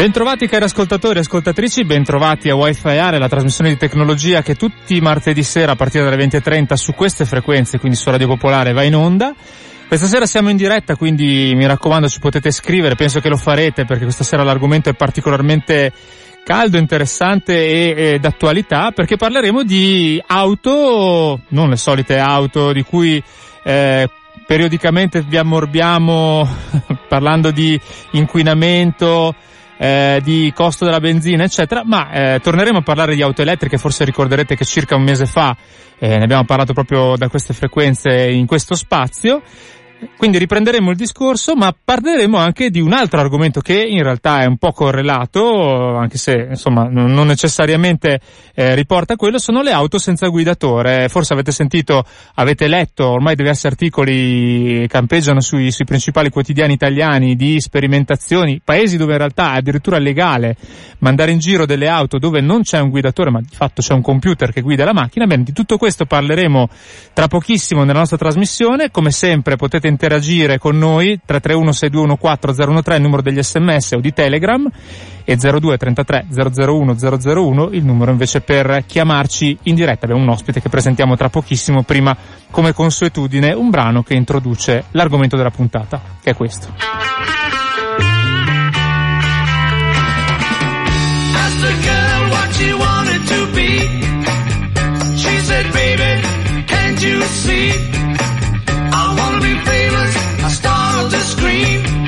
Bentrovati cari ascoltatori e ascoltatrici, bentrovati a Wi-Fi Area, la trasmissione di tecnologia che tutti i martedì sera a partire dalle 20.30 su queste frequenze, quindi su Radio Popolare, va in onda. Questa sera siamo in diretta, quindi mi raccomando ci potete scrivere, penso che lo farete perché questa sera l'argomento è particolarmente caldo, interessante e, e d'attualità perché parleremo di auto, non le solite auto di cui eh, periodicamente vi ammorbiamo parlando di inquinamento, eh, di costo della benzina, eccetera, ma eh, torneremo a parlare di auto elettriche, forse ricorderete che circa un mese fa eh, ne abbiamo parlato proprio da queste frequenze in questo spazio. Quindi riprenderemo il discorso, ma parleremo anche di un altro argomento che in realtà è un po' correlato, anche se insomma non necessariamente eh, riporta quello, sono le auto senza guidatore. Forse avete sentito, avete letto ormai diversi articoli campeggiano sui, sui principali quotidiani italiani di sperimentazioni, paesi dove in realtà è addirittura legale mandare in giro delle auto dove non c'è un guidatore, ma di fatto c'è un computer che guida la macchina. Bene, di tutto questo parleremo tra pochissimo nella nostra trasmissione. Come sempre potete interagire con noi 331 6214 013 il numero degli sms o di telegram e 02 33 001 001 il numero invece per chiamarci in diretta. Abbiamo un ospite che presentiamo tra pochissimo. Prima come consuetudine un brano che introduce l'argomento della puntata che è questo. See? To scream.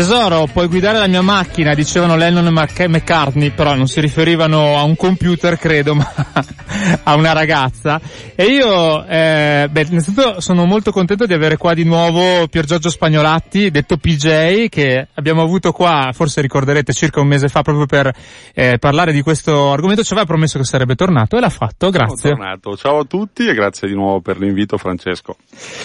Tesoro, puoi guidare la mia macchina, dicevano Lennon e Mac- McCartney, però non si riferivano a un computer, credo, ma a una ragazza. E io, eh, beh, innanzitutto sono molto contento di avere qua di nuovo Pier Giorgio Spagnolatti, detto PJ, che abbiamo avuto qua, forse ricorderete, circa un mese fa proprio per eh, parlare di questo argomento. Ci aveva promesso che sarebbe tornato e l'ha fatto, grazie. Ciao a tutti e grazie di nuovo per l'invito Francesco.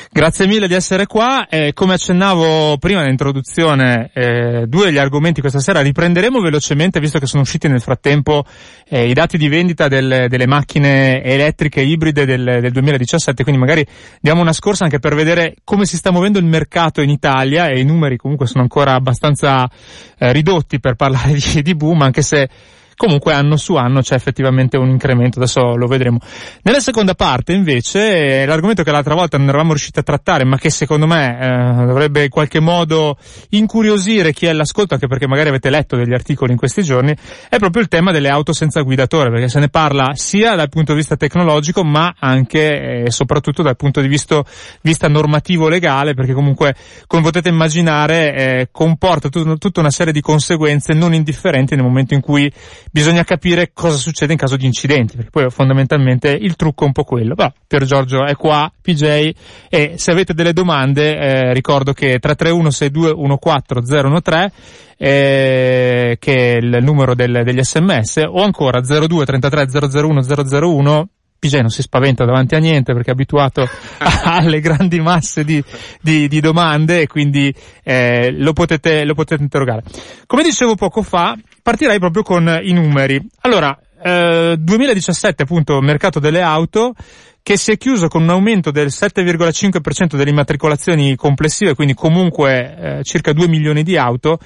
Grazie mille di essere qua. Eh, come accennavo prima nell'introduzione con eh, due degli argomenti questa sera. Riprenderemo velocemente, visto che sono usciti nel frattempo eh, i dati di vendita del, delle macchine elettriche ibride del, del, 2017, quindi magari diamo una scorsa anche per vedere come si sta muovendo il mercato in Italia e i numeri comunque sono ancora abbastanza eh, ridotti per parlare di, di boom, anche se comunque anno su anno c'è effettivamente un incremento, adesso lo vedremo. Nella seconda parte invece l'argomento che l'altra volta non eravamo riusciti a trattare ma che secondo me eh, dovrebbe in qualche modo incuriosire chi è all'ascolto anche perché magari avete letto degli articoli in questi giorni è proprio il tema delle auto senza guidatore perché se ne parla sia dal punto di vista tecnologico ma anche e soprattutto dal punto di vista, vista normativo legale perché comunque come potete immaginare eh, comporta tut- tutta una serie di conseguenze non indifferenti nel momento in cui bisogna capire cosa succede in caso di incidenti, perché poi fondamentalmente il trucco è un po' quello. Però Pier Giorgio è qua, PJ, e se avete delle domande eh, ricordo che 331 6214013 eh, che è il numero del, degli sms o ancora 02 33 001 001 PJ non si spaventa davanti a niente perché è abituato alle grandi masse di, di, di domande e quindi eh, lo, potete, lo potete interrogare. Come dicevo poco fa, partirei proprio con i numeri. Allora, eh, 2017 appunto mercato delle auto che si è chiuso con un aumento del 7,5% delle immatricolazioni complessive, quindi comunque eh, circa 2 milioni di auto,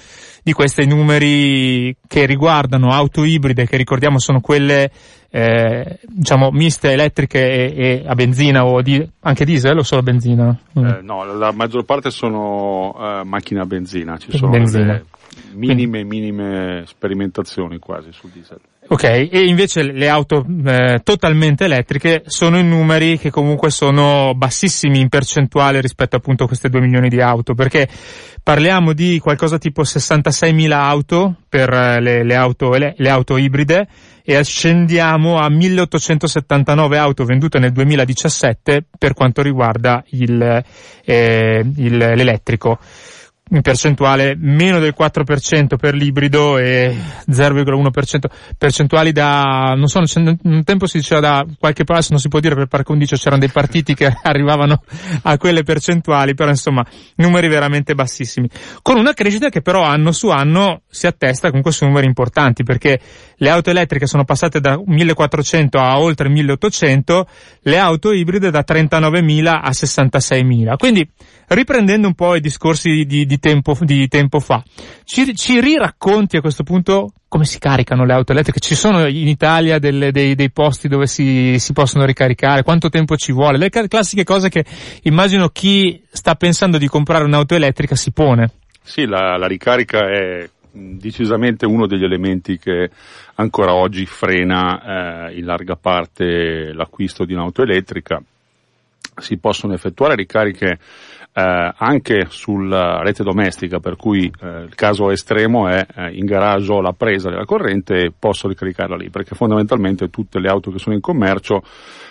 di questi numeri che riguardano auto ibride, che ricordiamo sono quelle eh, diciamo miste elettriche e, e, a benzina o di, anche diesel o solo benzina? Mm. Eh, no, la maggior parte sono uh, macchine a benzina, ci sono benzina. Minime, minime sperimentazioni quasi sul diesel. Ok, e invece le auto eh, totalmente elettriche sono in numeri che comunque sono bassissimi in percentuale rispetto appunto a queste 2 milioni di auto, perché parliamo di qualcosa tipo 66.000 auto per eh, le, le, auto, le, le auto ibride e ascendiamo a 1879 auto vendute nel 2017 per quanto riguarda il, eh, il, l'elettrico in percentuale meno del 4% per l'ibrido e 0,1% percentuali da, non so, un tempo si diceva da qualche parte, non si può dire per par condicio c'erano dei partiti che arrivavano a quelle percentuali, però insomma numeri veramente bassissimi. Con una crescita che però anno su anno si attesta comunque su numeri importanti perché le auto elettriche sono passate da 1400 a oltre 1800, le auto ibride da 39.000 a 66.000. Quindi riprendendo un po' i discorsi di, di, tempo, di tempo, fa, ci, ci, riracconti a questo punto come si caricano le auto elettriche? Ci sono in Italia delle, dei, dei, posti dove si, si, possono ricaricare? Quanto tempo ci vuole? Le classiche cose che immagino chi sta pensando di comprare un'auto elettrica si pone. Sì, la, la ricarica è decisamente uno degli elementi che ancora oggi frena eh, in larga parte l'acquisto di un'auto elettrica. Si possono effettuare ricariche eh, anche sulla rete domestica, per cui eh, il caso estremo è eh, in garage ho la presa della corrente e posso ricaricarla lì, perché fondamentalmente tutte le auto che sono in commercio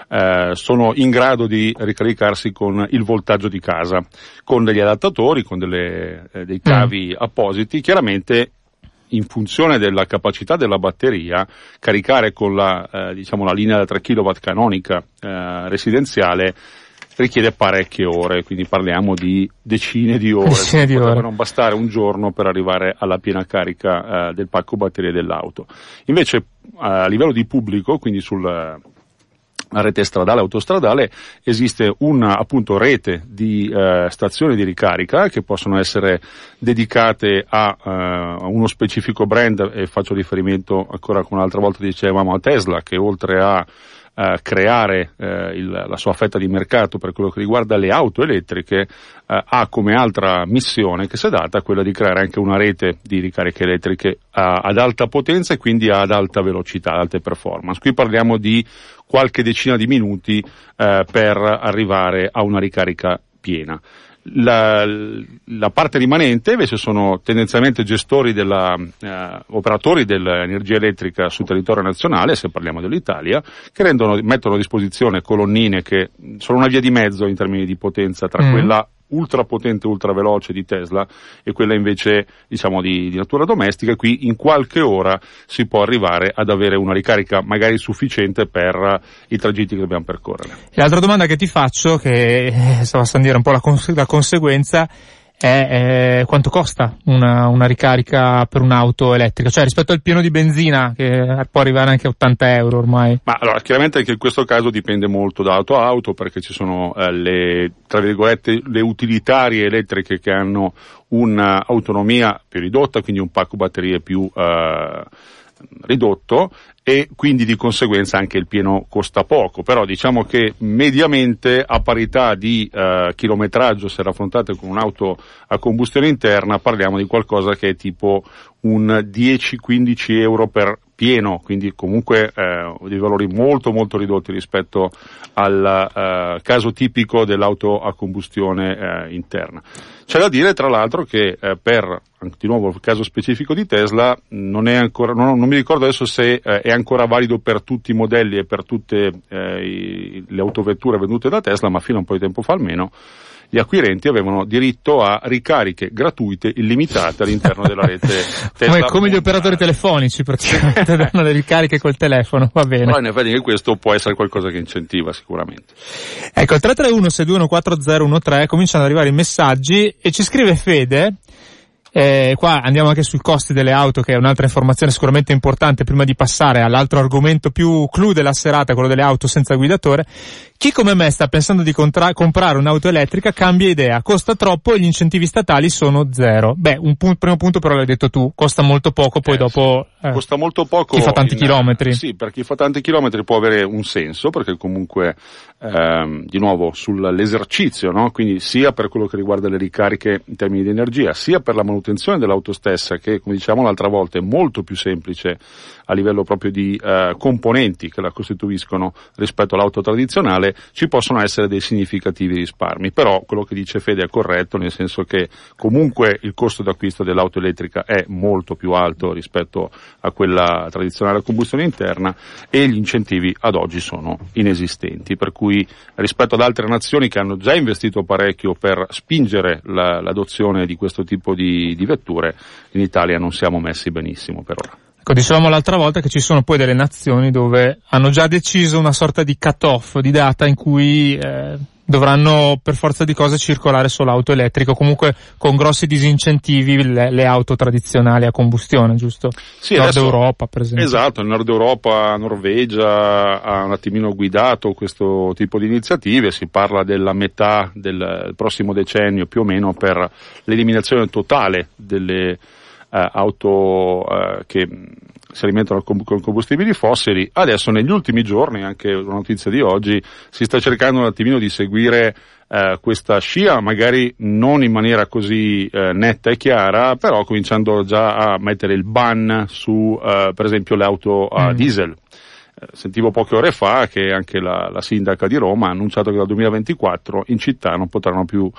eh, sono in grado di ricaricarsi con il voltaggio di casa, con degli adattatori, con delle, eh, dei cavi mm. appositi, chiaramente in funzione della capacità della batteria, caricare con la, eh, diciamo, la linea da 3 kW canonica eh, residenziale richiede parecchie ore, quindi parliamo di decine di ore, decine di ore. non bastare un giorno per arrivare alla piena carica eh, del pacco batterie dell'auto. Invece eh, a livello di pubblico, quindi sulla rete stradale autostradale esiste una appunto rete di eh, stazioni di ricarica che possono essere dedicate a uh, uno specifico brand e faccio riferimento ancora come un'altra volta dicevamo a Tesla che oltre a eh, creare eh, il, la sua fetta di mercato per quello che riguarda le auto elettriche, eh, ha come altra missione che si è data quella di creare anche una rete di ricariche elettriche ad alta potenza e quindi ad alta velocità, ad alte performance. Qui parliamo di qualche decina di minuti eh, per arrivare a una ricarica piena. La, la, parte rimanente invece sono tendenzialmente gestori della, eh, operatori dell'energia elettrica sul territorio nazionale, se parliamo dell'Italia, che rendono, mettono a disposizione colonnine che sono una via di mezzo in termini di potenza tra mm. quella ultra potente, ultra veloce di Tesla e quella invece diciamo di, di, natura domestica, qui in qualche ora si può arrivare ad avere una ricarica magari sufficiente per i tragitti che dobbiamo percorrere. E l'altra domanda che ti faccio, che stava a dire un po' la, cons- la conseguenza, è, è quanto costa una, una, ricarica per un'auto elettrica, cioè rispetto al pieno di benzina che può arrivare anche a 80 euro ormai. Ma allora, chiaramente anche in questo caso dipende molto da auto a auto perché ci sono eh, le, tra virgolette, le utilitarie elettriche che hanno un'autonomia più ridotta, quindi un pacco batterie più eh, ridotto e quindi di conseguenza anche il pieno costa poco, però diciamo che mediamente a parità di eh, chilometraggio se raffrontate con un'auto a combustione interna parliamo di qualcosa che è tipo un 10-15 euro per pieno, quindi comunque eh, di valori molto molto ridotti rispetto al eh, caso tipico dell'auto a combustione eh, interna. C'è da dire tra l'altro che eh, per di nuovo il caso specifico di Tesla non è ancora non, non mi ricordo adesso se eh, è ancora valido per tutti i modelli e per tutte eh, i, le autovetture vendute da Tesla, ma fino a un po' di tempo fa almeno gli acquirenti avevano diritto a ricariche gratuite illimitate all'interno della rete Tesla. come, come gli operatori telefonici praticamente danno le ricariche col telefono, va bene. Però in effetti anche questo può essere qualcosa che incentiva sicuramente. Ecco, il 331 6214013 cominciano ad arrivare i messaggi e ci scrive Fede eh, qua andiamo anche sui costi delle auto, che è un'altra informazione sicuramente importante prima di passare all'altro argomento più clou della serata, quello delle auto senza guidatore. Chi come me sta pensando di contra- comprare un'auto elettrica cambia idea, costa troppo e gli incentivi statali sono zero. Beh, un pu- primo punto però l'hai detto tu, costa molto poco, poi eh, dopo... Eh, costa molto poco. Chi fa tanti in, chilometri. Sì, per chi fa tanti chilometri può avere un senso, perché comunque, ehm, di nuovo, sull'esercizio, no? Quindi sia per quello che riguarda le ricariche in termini di energia, sia per la manutenzione dell'auto stessa, che come diciamo l'altra volta è molto più semplice a livello proprio di eh, componenti che la costituiscono rispetto all'auto tradizionale, ci possono essere dei significativi risparmi. Però quello che dice Fede è corretto, nel senso che comunque il costo d'acquisto dell'auto elettrica è molto più alto rispetto a quella tradizionale a combustione interna e gli incentivi ad oggi sono inesistenti. Per cui rispetto ad altre nazioni che hanno già investito parecchio per spingere la, l'adozione di questo tipo di, di vetture, in Italia non siamo messi benissimo per ora. Ecco, dicevamo l'altra volta che ci sono poi delle nazioni dove hanno già deciso una sorta di cut-off di data in cui eh, dovranno per forza di cose circolare solo auto elettriche o comunque con grossi disincentivi le, le auto tradizionali a combustione, giusto? Sì, Nord adesso, Europa per esempio. Esatto, in Nord Europa, Norvegia ha un attimino guidato questo tipo di iniziative, si parla della metà del prossimo decennio più o meno per l'eliminazione totale delle eh, auto eh, che si alimentano con combustibili fossili. Adesso negli ultimi giorni, anche una notizia di oggi, si sta cercando un attimino di seguire eh, questa scia, magari non in maniera così eh, netta e chiara, però cominciando già a mettere il ban su, eh, per esempio, le auto a mm. diesel. Eh, sentivo poche ore fa che anche la, la sindaca di Roma ha annunciato che dal 2024 in città non potranno più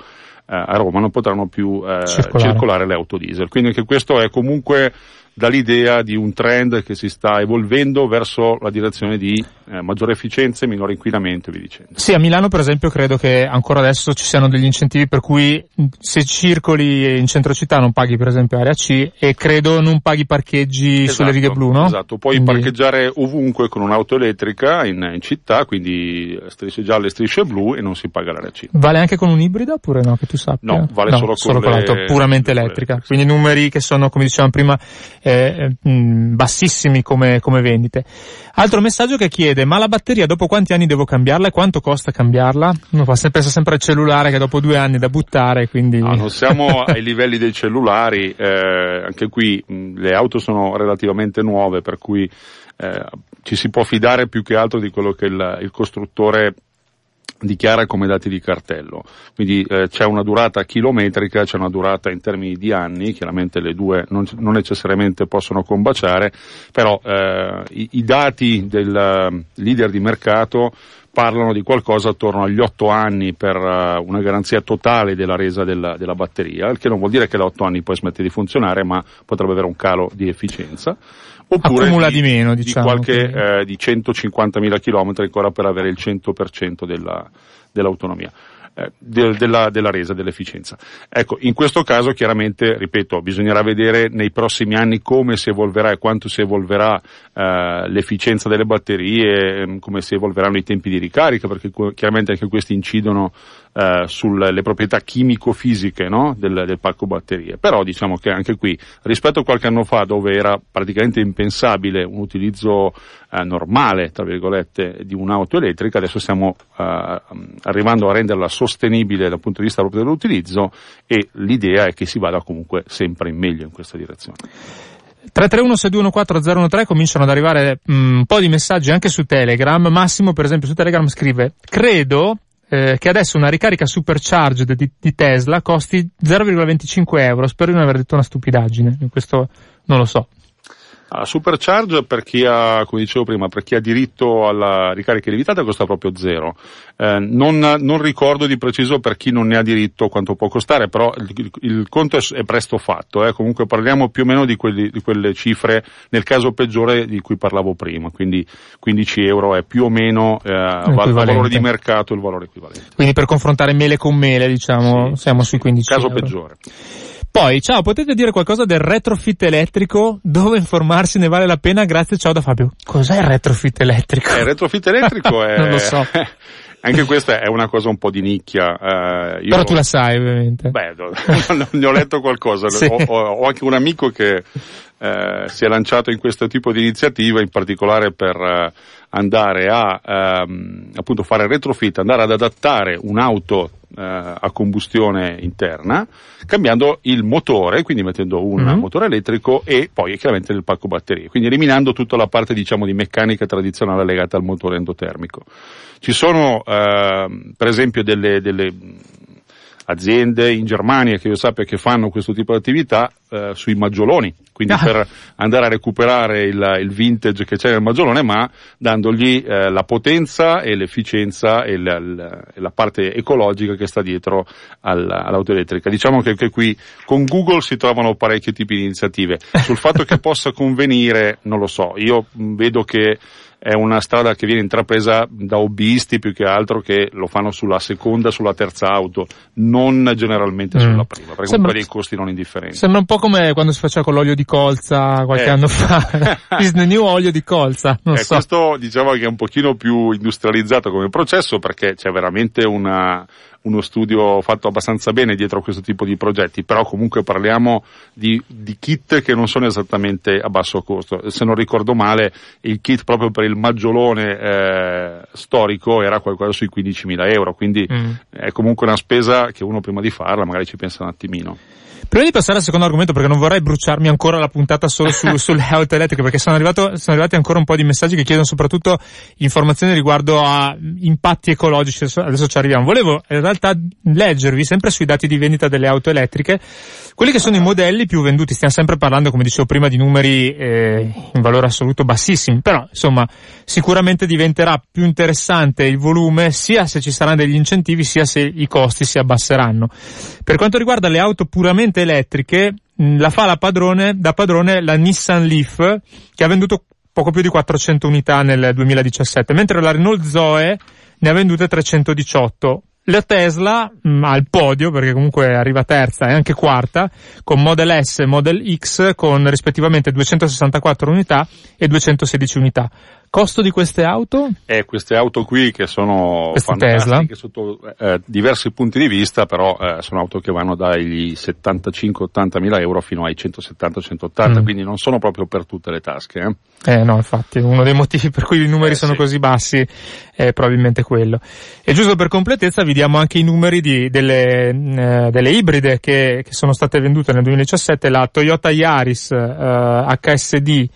a Roma non potranno più eh, circolare. circolare le auto diesel. Quindi anche questo è comunque dall'idea di un trend che si sta evolvendo verso la direzione di eh, maggiore efficienza e minore inquinamento via dicendo. Sì, a Milano per esempio credo che ancora adesso ci siano degli incentivi per cui se circoli in centro città non paghi per esempio area C e credo non paghi parcheggi esatto, sulle righe blu, no? Esatto, puoi quindi... parcheggiare ovunque con un'auto elettrica in, in, città, quindi strisce gialle e strisce blu e non si paga l'area C. Vale anche con un ibrido oppure no, che tu sappia? No, vale no, solo, solo con, con l'auto puramente elettrica. elettrica. Quindi numeri che sono, come dicevamo prima, eh, mh, bassissimi come, come vendite. Altro messaggio che chiede, ma la batteria dopo quanti anni devo cambiarla e quanto costa cambiarla? Uno pensa sempre al cellulare che dopo due anni è da buttare, quindi... No, non siamo ai livelli dei cellulari, eh, anche qui mh, le auto sono relativamente nuove, per cui eh, ci si può fidare più che altro di quello che il, il costruttore dichiara come dati di cartello. Quindi eh, c'è una durata chilometrica, c'è una durata in termini di anni, chiaramente le due non, non necessariamente possono combaciare, però eh, i, i, dati del uh, leader di mercato parlano di qualcosa attorno agli otto anni per uh, una garanzia totale della resa della, della, batteria, il che non vuol dire che da otto anni poi smette di funzionare, ma potrebbe avere un calo di efficienza oppure accumula di, di meno, diciamo. Di, qualche, eh, di 150.000 km ancora per avere il 100% della, dell'autonomia. Eh, de, della, della, resa, dell'efficienza. Ecco, in questo caso chiaramente, ripeto, bisognerà vedere nei prossimi anni come si evolverà e quanto si evolverà eh, l'efficienza delle batterie, ehm, come si evolveranno i tempi di ricarica, perché chiaramente anche questi incidono eh, sulle proprietà chimico-fisiche no? del, del, pacco batterie. Però diciamo che anche qui, rispetto a qualche anno fa dove era praticamente impensabile un utilizzo eh, normale, tra virgolette, di un'auto elettrica, adesso stiamo eh, arrivando a renderla sostenibile dal punto di vista proprio dell'utilizzo e l'idea è che si vada comunque sempre in meglio in questa direzione. 331-6214013 cominciano ad arrivare mm, un po' di messaggi anche su Telegram. Massimo, per esempio, su Telegram scrive: Credo eh, che adesso una ricarica supercharged di, di, Tesla costi 0,25 euro. Spero di non aver detto una stupidaggine. Questo non lo so. A Supercharge per chi ha, come dicevo prima, per chi ha diritto alla ricarica limitata costa proprio zero. Eh, non, non, ricordo di preciso per chi non ne ha diritto quanto può costare, però il, il, conto è, è, presto fatto. Eh. Comunque parliamo più o meno di, quelli, di, quelle cifre, nel caso peggiore di cui parlavo prima, quindi 15 euro è più o meno eh, il valore di mercato il valore equivalente. Quindi per confrontare mele con mele, diciamo, sì, siamo sui 15 caso euro. peggiore. Poi, ciao, potete dire qualcosa del retrofit elettrico? Dove informarsi ne vale la pena? Grazie, ciao da Fabio. Cos'è il retrofit elettrico? Eh, il retrofit elettrico è... non lo so. Anche questa è una cosa un po' di nicchia. Eh, Però tu la sai, ovviamente. Beh, ne ho letto qualcosa. sì. ho, ho, anche un amico che eh, si è lanciato in questo tipo di iniziativa, in particolare per eh, andare a ehm, appunto fare retrofit, andare ad adattare un'auto eh, a combustione interna, cambiando il motore, quindi mettendo un mm-hmm. motore elettrico e poi chiaramente il pacco batterie, quindi eliminando tutta la parte diciamo di meccanica tradizionale legata al motore endotermico. Ci sono eh, per esempio delle, delle aziende in Germania che io sappia che fanno questo tipo di attività eh, sui maggioloni, quindi ah. per andare a recuperare il, il, vintage che c'è nel maggiolone, ma dandogli eh, la potenza e l'efficienza e la, la, la, parte ecologica che sta dietro al, all'auto elettrica. Diciamo che anche qui con Google si trovano parecchi tipi di iniziative. Sul fatto che possa convenire, non lo so, io vedo che è una strada che viene intrapresa da hobbyisti più che altro che lo fanno sulla seconda, sulla terza auto, non generalmente mm. sulla prima, perché sembra, comunque dei costi non indifferenti. Sembra un po' come quando si faceva con l'olio di colza qualche eh. anno fa, il new olio di colza, non eh, so. Questo diciamo che è un pochino più industrializzato come processo perché c'è veramente una, uno studio fatto abbastanza bene dietro a questo tipo di progetti, però comunque parliamo di, di, kit che non sono esattamente a basso costo. Se non ricordo male, il kit proprio per il maggiolone eh, storico era qualcosa sui 15.000 euro, quindi mm. è comunque una spesa che uno prima di farla magari ci pensa un attimino. Prima di passare al secondo argomento, perché non vorrei bruciarmi ancora la puntata solo su, sulle auto elettriche, perché sono, arrivato, sono arrivati ancora un po' di messaggi che chiedono soprattutto informazioni riguardo a impatti ecologici, adesso ci arriviamo. Volevo in realtà leggervi sempre sui dati di vendita delle auto elettriche, quelli che sono i modelli più venduti, stiamo sempre parlando, come dicevo prima, di numeri eh, in valore assoluto bassissimi, però insomma sicuramente diventerà più interessante il volume sia se ci saranno degli incentivi sia se i costi si abbasseranno. Per quanto riguarda le auto puramente elettriche mm, la fa padrone, da padrone la Nissan Leaf che ha venduto poco più di 400 unità nel 2017, mentre la Renault Zoe ne ha vendute 318. La Tesla mh, mm, al podio, perché comunque arriva terza e anche quarta, con Model S e Model X con rispettivamente 264 unità e 216 unità. Costo di queste auto? Eh, queste auto qui che sono queste fantastiche sotto eh, diversi punti di vista, però eh, sono auto che vanno dai 75-80 mila euro fino ai 170-180, mm. quindi non sono proprio per tutte le tasche. Eh? eh no, infatti, uno dei motivi per cui i numeri eh, sono sì. così bassi è probabilmente quello. E giusto per completezza vi diamo anche i numeri di, delle, eh, delle ibride che, che, sono state vendute nel 2017, la Toyota Yaris HSD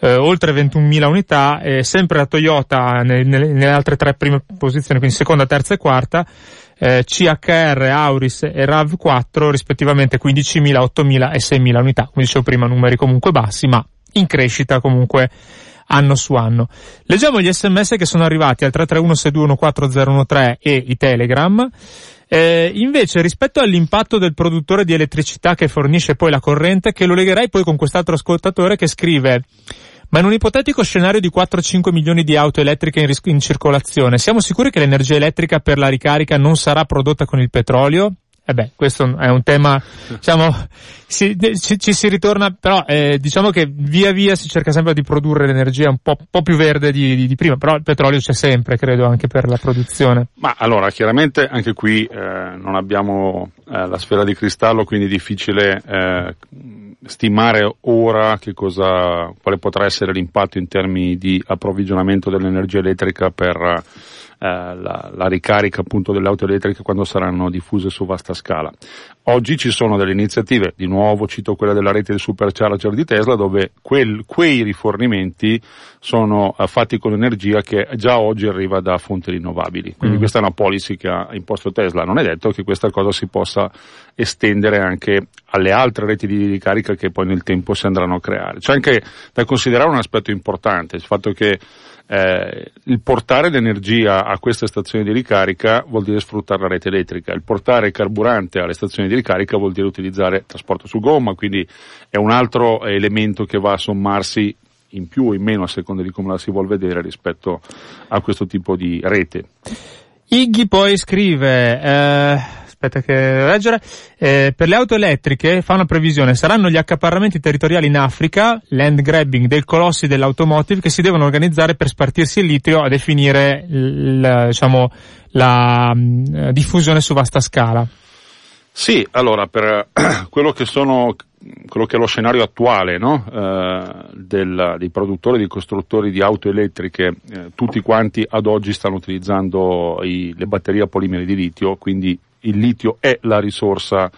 eh, eh, oltre 21.000 unità, e sempre la Toyota nelle, nelle, altre tre prime posizioni, quindi seconda, terza e quarta, eh, CHR, Auris e RAV4 rispettivamente 15.000, 8.000 e 6.000 unità, come dicevo prima numeri comunque bassi, ma in crescita comunque anno su anno. Leggiamo gli sms che sono arrivati al 331-621-4013 e i telegram. Eh, invece rispetto all'impatto del produttore di elettricità che fornisce poi la corrente, che lo legherei poi con quest'altro ascoltatore che scrive Ma in un ipotetico scenario di 4-5 milioni di auto elettriche in, ris- in circolazione, siamo sicuri che l'energia elettrica per la ricarica non sarà prodotta con il petrolio? Eh beh, questo è un tema, diciamo, si, ci, ci, si ritorna, però eh, diciamo che via via si cerca sempre di produrre l'energia un po', po più verde di, di, di, prima, però il petrolio c'è sempre, credo, anche per la produzione. Ma allora, chiaramente anche qui eh, non abbiamo eh, la sfera di cristallo, quindi è difficile eh, stimare ora che cosa, quale potrà essere l'impatto in termini di approvvigionamento dell'energia elettrica per la, la, ricarica appunto delle auto elettriche quando saranno diffuse su vasta scala. Oggi ci sono delle iniziative, di nuovo cito quella della rete del supercharger di Tesla, dove quel, quei rifornimenti sono uh, fatti con energia che già oggi arriva da fonti rinnovabili. Quindi mm. questa è una policy che ha imposto Tesla. Non è detto che questa cosa si possa estendere anche alle altre reti di ricarica che poi nel tempo si andranno a creare. C'è anche da considerare un aspetto importante, il fatto che eh, il portare l'energia a queste stazioni di ricarica vuol dire sfruttare la rete elettrica, il portare carburante alle stazioni di ricarica vuol dire utilizzare trasporto su gomma, quindi è un altro elemento che va a sommarsi in più o in meno a seconda di come la si vuol vedere rispetto a questo tipo di rete. Iggy poi scrive, eh, aspetta che leggere, eh, per le auto elettriche fa una previsione, saranno gli accaparramenti territoriali in Africa, land grabbing dei colossi dell'automotive che si devono organizzare per spartirsi il litio a definire il, diciamo, la mh, diffusione su vasta scala. Sì, allora per quello che sono quello che è lo scenario attuale no? eh, del, dei produttori, dei costruttori di auto elettriche, eh, tutti quanti ad oggi stanno utilizzando i, le batterie a polimeri di litio, quindi il litio è la risorsa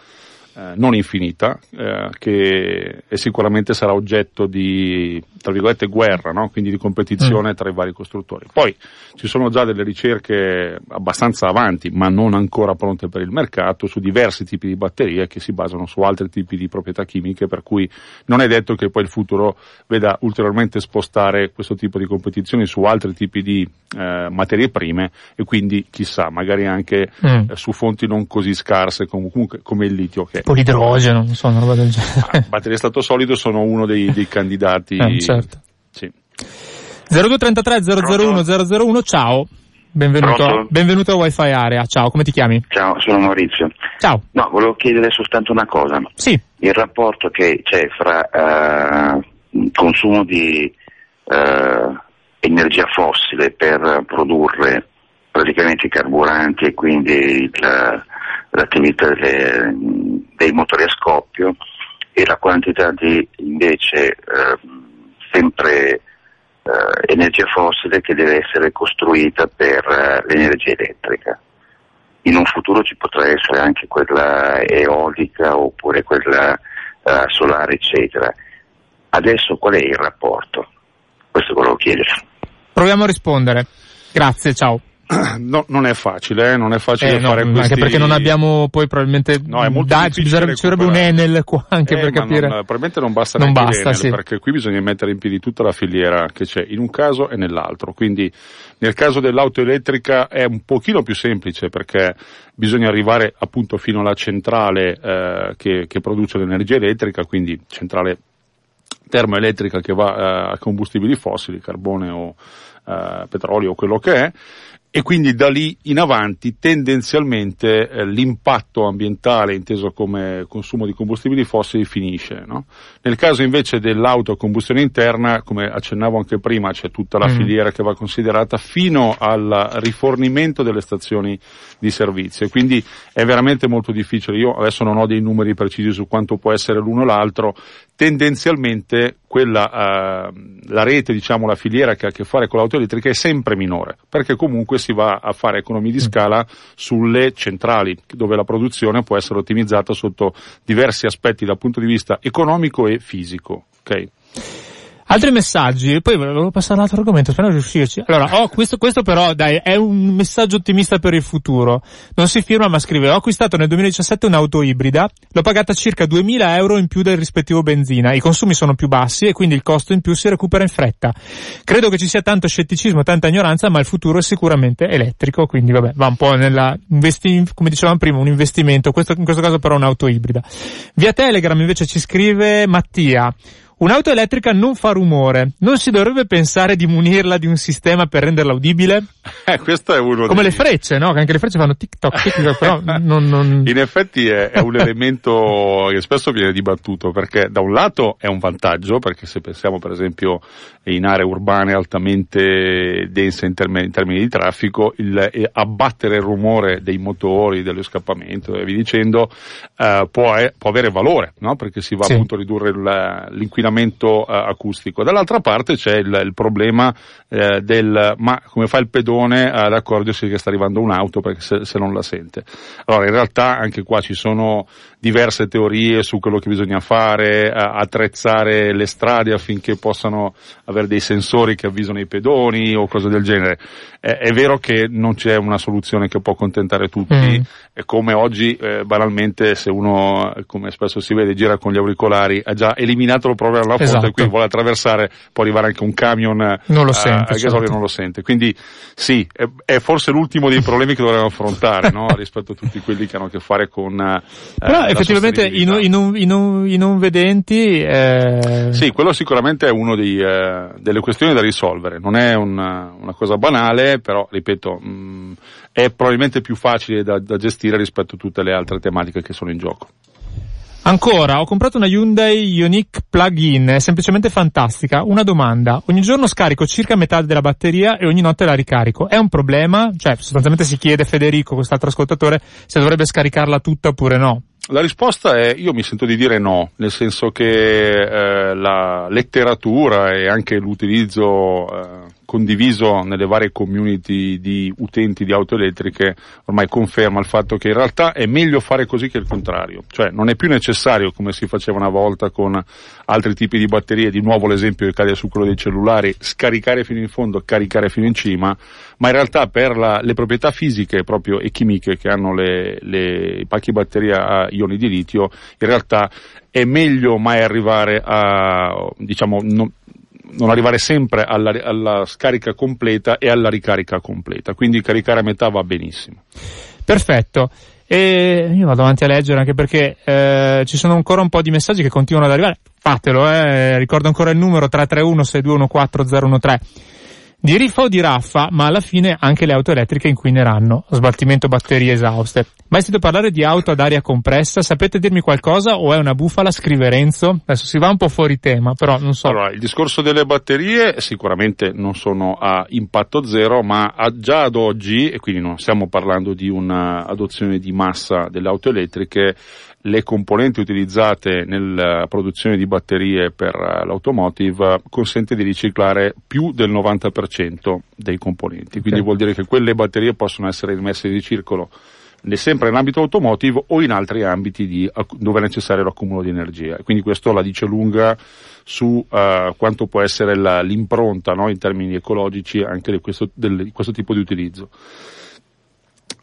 eh, non infinita, eh, che sicuramente sarà oggetto di, tra virgolette, guerra, no? quindi di competizione mm. tra i vari costruttori. Poi ci sono già delle ricerche abbastanza avanti, ma non ancora pronte per il mercato, su diversi tipi di batterie che si basano su altri tipi di proprietà chimiche, per cui non è detto che poi il futuro veda ulteriormente spostare questo tipo di competizioni su altri tipi di eh, materie prime e quindi chissà, magari anche mm. eh, su fonti non così scarse comunque, come il litio che l'idrogeno, non so, una roba del genere. Ah, batterie a stato solido sono uno dei, dei candidati. Eh, certo. Sì. 0233 001 001, ciao. Benvenuto, a, benvenuto a Wi-Fi Area. Ciao, come ti chiami? Ciao, sono Maurizio. Ciao. No, volevo chiedere soltanto una cosa. Sì. Il rapporto che c'è fra uh, consumo di uh, energia fossile per produrre praticamente i carburanti e quindi il, l'attività delle, dei motori a scoppio e la quantità di invece eh, sempre eh, energia fossile che deve essere costruita per eh, l'energia elettrica. In un futuro ci potrà essere anche quella eolica oppure quella eh, solare, eccetera. Adesso qual è il rapporto? Questo volevo chiedere. Proviamo a rispondere. Grazie, ciao. No, non è facile, eh? non è facile eh, fare no, questi... Anche perché non abbiamo poi probabilmente... No, è molto da, ci ci un Enel qua anche eh, per capire... Non, probabilmente non basta non basta, Enel, sì. perché qui bisogna mettere in piedi tutta la filiera che c'è in un caso e nell'altro. Quindi nel caso dell'auto elettrica è un pochino più semplice perché bisogna arrivare appunto fino alla centrale eh, che, che produce l'energia elettrica, quindi centrale termoelettrica che va eh, a combustibili fossili, carbone o eh, petrolio o quello che è, e quindi da lì in avanti tendenzialmente eh, l'impatto ambientale inteso come consumo di combustibili fossili finisce. No? Nel caso invece dell'auto a combustione interna, come accennavo anche prima, c'è tutta la mm. filiera che va considerata fino al rifornimento delle stazioni di servizio quindi è veramente molto difficile. Io adesso non ho dei numeri precisi su quanto può essere l'uno o l'altro, tendenzialmente quella, eh, la rete, diciamo, la filiera che ha a che fare con l'auto elettrica è sempre minore, perché comunque si va a fare economie di mm. scala sulle centrali, dove la produzione può essere ottimizzata sotto diversi aspetti dal punto di vista economico e fisico. Okay? Altri messaggi, poi volevo passare all'altro argomento, spero di riuscirci. Allora, oh, questo, questo però, dai, è un messaggio ottimista per il futuro. Non si firma ma scrive, ho acquistato nel 2017 un'auto ibrida, l'ho pagata circa 2000 euro in più del rispettivo benzina, i consumi sono più bassi e quindi il costo in più si recupera in fretta. Credo che ci sia tanto scetticismo, tanta ignoranza, ma il futuro è sicuramente elettrico, quindi vabbè, va un po' nella, investi, come dicevamo prima, un investimento, questo, in questo caso però un'auto ibrida. Via Telegram invece ci scrive Mattia, Un'auto elettrica non fa rumore, non si dovrebbe pensare di munirla di un sistema per renderla udibile? Eh, questo è uno Come dei... le frecce, no? Che anche le frecce fanno tic-toc, tic-toc, però non, non... In effetti è, è un elemento che spesso viene dibattuto perché da un lato è un vantaggio, perché se pensiamo per esempio in aree urbane altamente dense in termini, in termini di traffico, il, abbattere il rumore dei motori, dello scappamento e via dicendo, eh, può, può, avere valore, no? Perché si va sì. appunto a ridurre il, l'inquinamento inquinamento uh, acustico. Dall'altra parte c'è il, il problema eh, del ma come fa il pedone ad accorgersi che sta arrivando un'auto perché se, se, non la sente. Allora in realtà anche qua ci sono diverse teorie su quello che bisogna fare, attrezzare le strade affinché possano avere dei sensori che avvisano i pedoni o cose del genere. Eh, è vero che non c'è una soluzione che può accontentare tutti, mm. è come oggi eh, banalmente se uno, come spesso si vede, gira con gli auricolari, ha già eliminato il problema della fonte esatto. e quindi vuole attraversare, può arrivare anche un camion non lo sente, a gasolio certo. non lo sente. Quindi sì, è, è, forse l'ultimo dei problemi che dovremmo affrontare no? rispetto a tutti quelli che hanno a che fare con... Eh, Però effettivamente i, non, i, non, i, non, i non vedenti... Eh... Sì, quello sicuramente è una eh, delle questioni da risolvere, non è una, una cosa banale, però ripeto, mh, mm, è probabilmente più facile da, da gestire rispetto a tutte le altre tematiche che sono in gioco. Ancora, ho comprato una Hyundai Ioniq plug-in, è semplicemente fantastica. Una domanda, ogni giorno scarico circa metà della batteria e ogni notte la ricarico. È un problema? Cioè, sostanzialmente si chiede Federico, quest'altro ascoltatore, se dovrebbe scaricarla tutta oppure no. La risposta è io mi sento di dire no, nel senso che eh, la letteratura e anche l'utilizzo eh, condiviso nelle varie community di utenti di auto elettriche ormai conferma il fatto che in realtà è meglio fare così che il contrario, cioè non è più necessario come si faceva una volta con altri tipi di batterie, di nuovo l'esempio che cade su quello dei cellulari, scaricare fino in fondo, caricare fino in cima, ma in realtà per la, le proprietà fisiche proprio e chimiche che hanno le, le pacchi batteria a ioni di litio, in realtà è meglio mai arrivare a, diciamo, non, non arrivare sempre alla, alla, scarica completa e alla ricarica completa, quindi caricare a metà va benissimo. Perfetto. E io vado avanti a leggere anche perché eh, ci sono ancora un po' di messaggi che continuano ad arrivare. Fatelo, eh. ricordo ancora il numero 331 6214 013 di riffa o di raffa, ma alla fine anche le auto elettriche inquineranno. Sbattimento batterie esauste. Mai sentito parlare di auto ad aria compressa? Sapete dirmi qualcosa o è una bufala? Scrive Renzo. Adesso si va un po' fuori tema, però non so. Allora, il discorso delle batterie sicuramente non sono a impatto zero, ma già ad oggi, e quindi non stiamo parlando di un'adozione di massa delle auto elettriche, le componenti utilizzate nella produzione di batterie per l'automotive consente di riciclare più del 90% dei componenti, quindi okay. vuol dire che quelle batterie possono essere rimesse di circolo sempre nell'ambito automotive o in altri ambiti di, dove è necessario l'accumulo di energia. Quindi questo la dice lunga su uh, quanto può essere la, l'impronta no, in termini ecologici anche di questo, del, di questo tipo di utilizzo.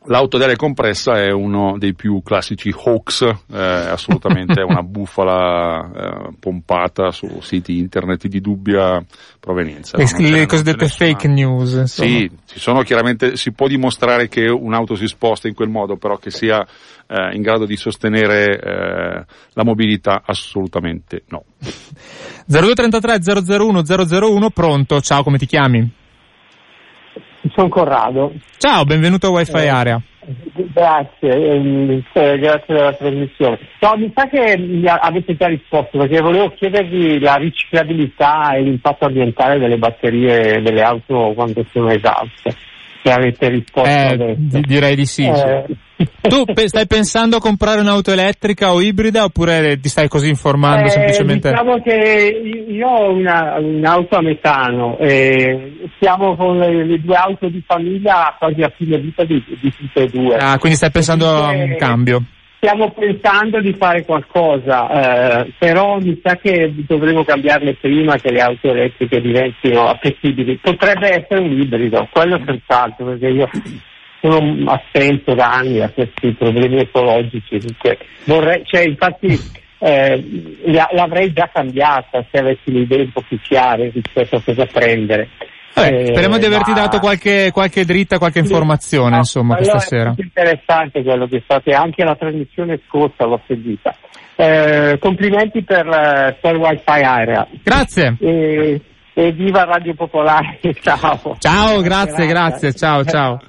L'auto d'aria compressa è uno dei più classici hoax, eh, assolutamente è una bufala eh, pompata su siti internet di dubbia provenienza. Le, le cosiddette fake news. Insomma. Sì, ci sono chiaramente, si può dimostrare che un'auto si sposta in quel modo, però che sia eh, in grado di sostenere eh, la mobilità, assolutamente no. 0233 001 001, pronto, ciao, come ti chiami? Sono Corrado. Ciao, benvenuto a Wi-Fi eh, Area. Grazie, ehm, eh, grazie della trasmissione. No, mi sa che avete già risposto perché volevo chiedervi la riciclabilità e l'impatto ambientale delle batterie delle auto quando sono esauste. Se avete risposto eh, adesso. Direi di sì. Eh, sì. Tu pe- stai pensando a comprare un'auto elettrica o ibrida oppure ti stai così informando eh, semplicemente? Diciamo che io ho una, un'auto a metano e siamo con le, le, due auto di famiglia quasi a fine vita di, di tutte e due. Ah, quindi stai pensando a un cambio? Stiamo pensando di fare qualcosa, eh, però mi sa che dovremo cambiarle prima che le auto elettriche diventino appetibili. Potrebbe essere un ibrido, quello senz'altro, perché io sono attento da anni a questi problemi ecologici. Vorrei, cioè, infatti eh, l'avrei già cambiata se avessi le idee un po' più chiare rispetto a cosa prendere. Vabbè, speriamo di averti ma... dato qualche, qualche, dritta, qualche informazione, no, insomma, questa sera. È interessante quello che fate, anche la trasmissione scorsa l'ho seguita. Eh, complimenti per, per Wi-Fi Area. Grazie. E, e viva Radio Popolare, ciao. Ciao, grazie, grazie, ciao, ciao.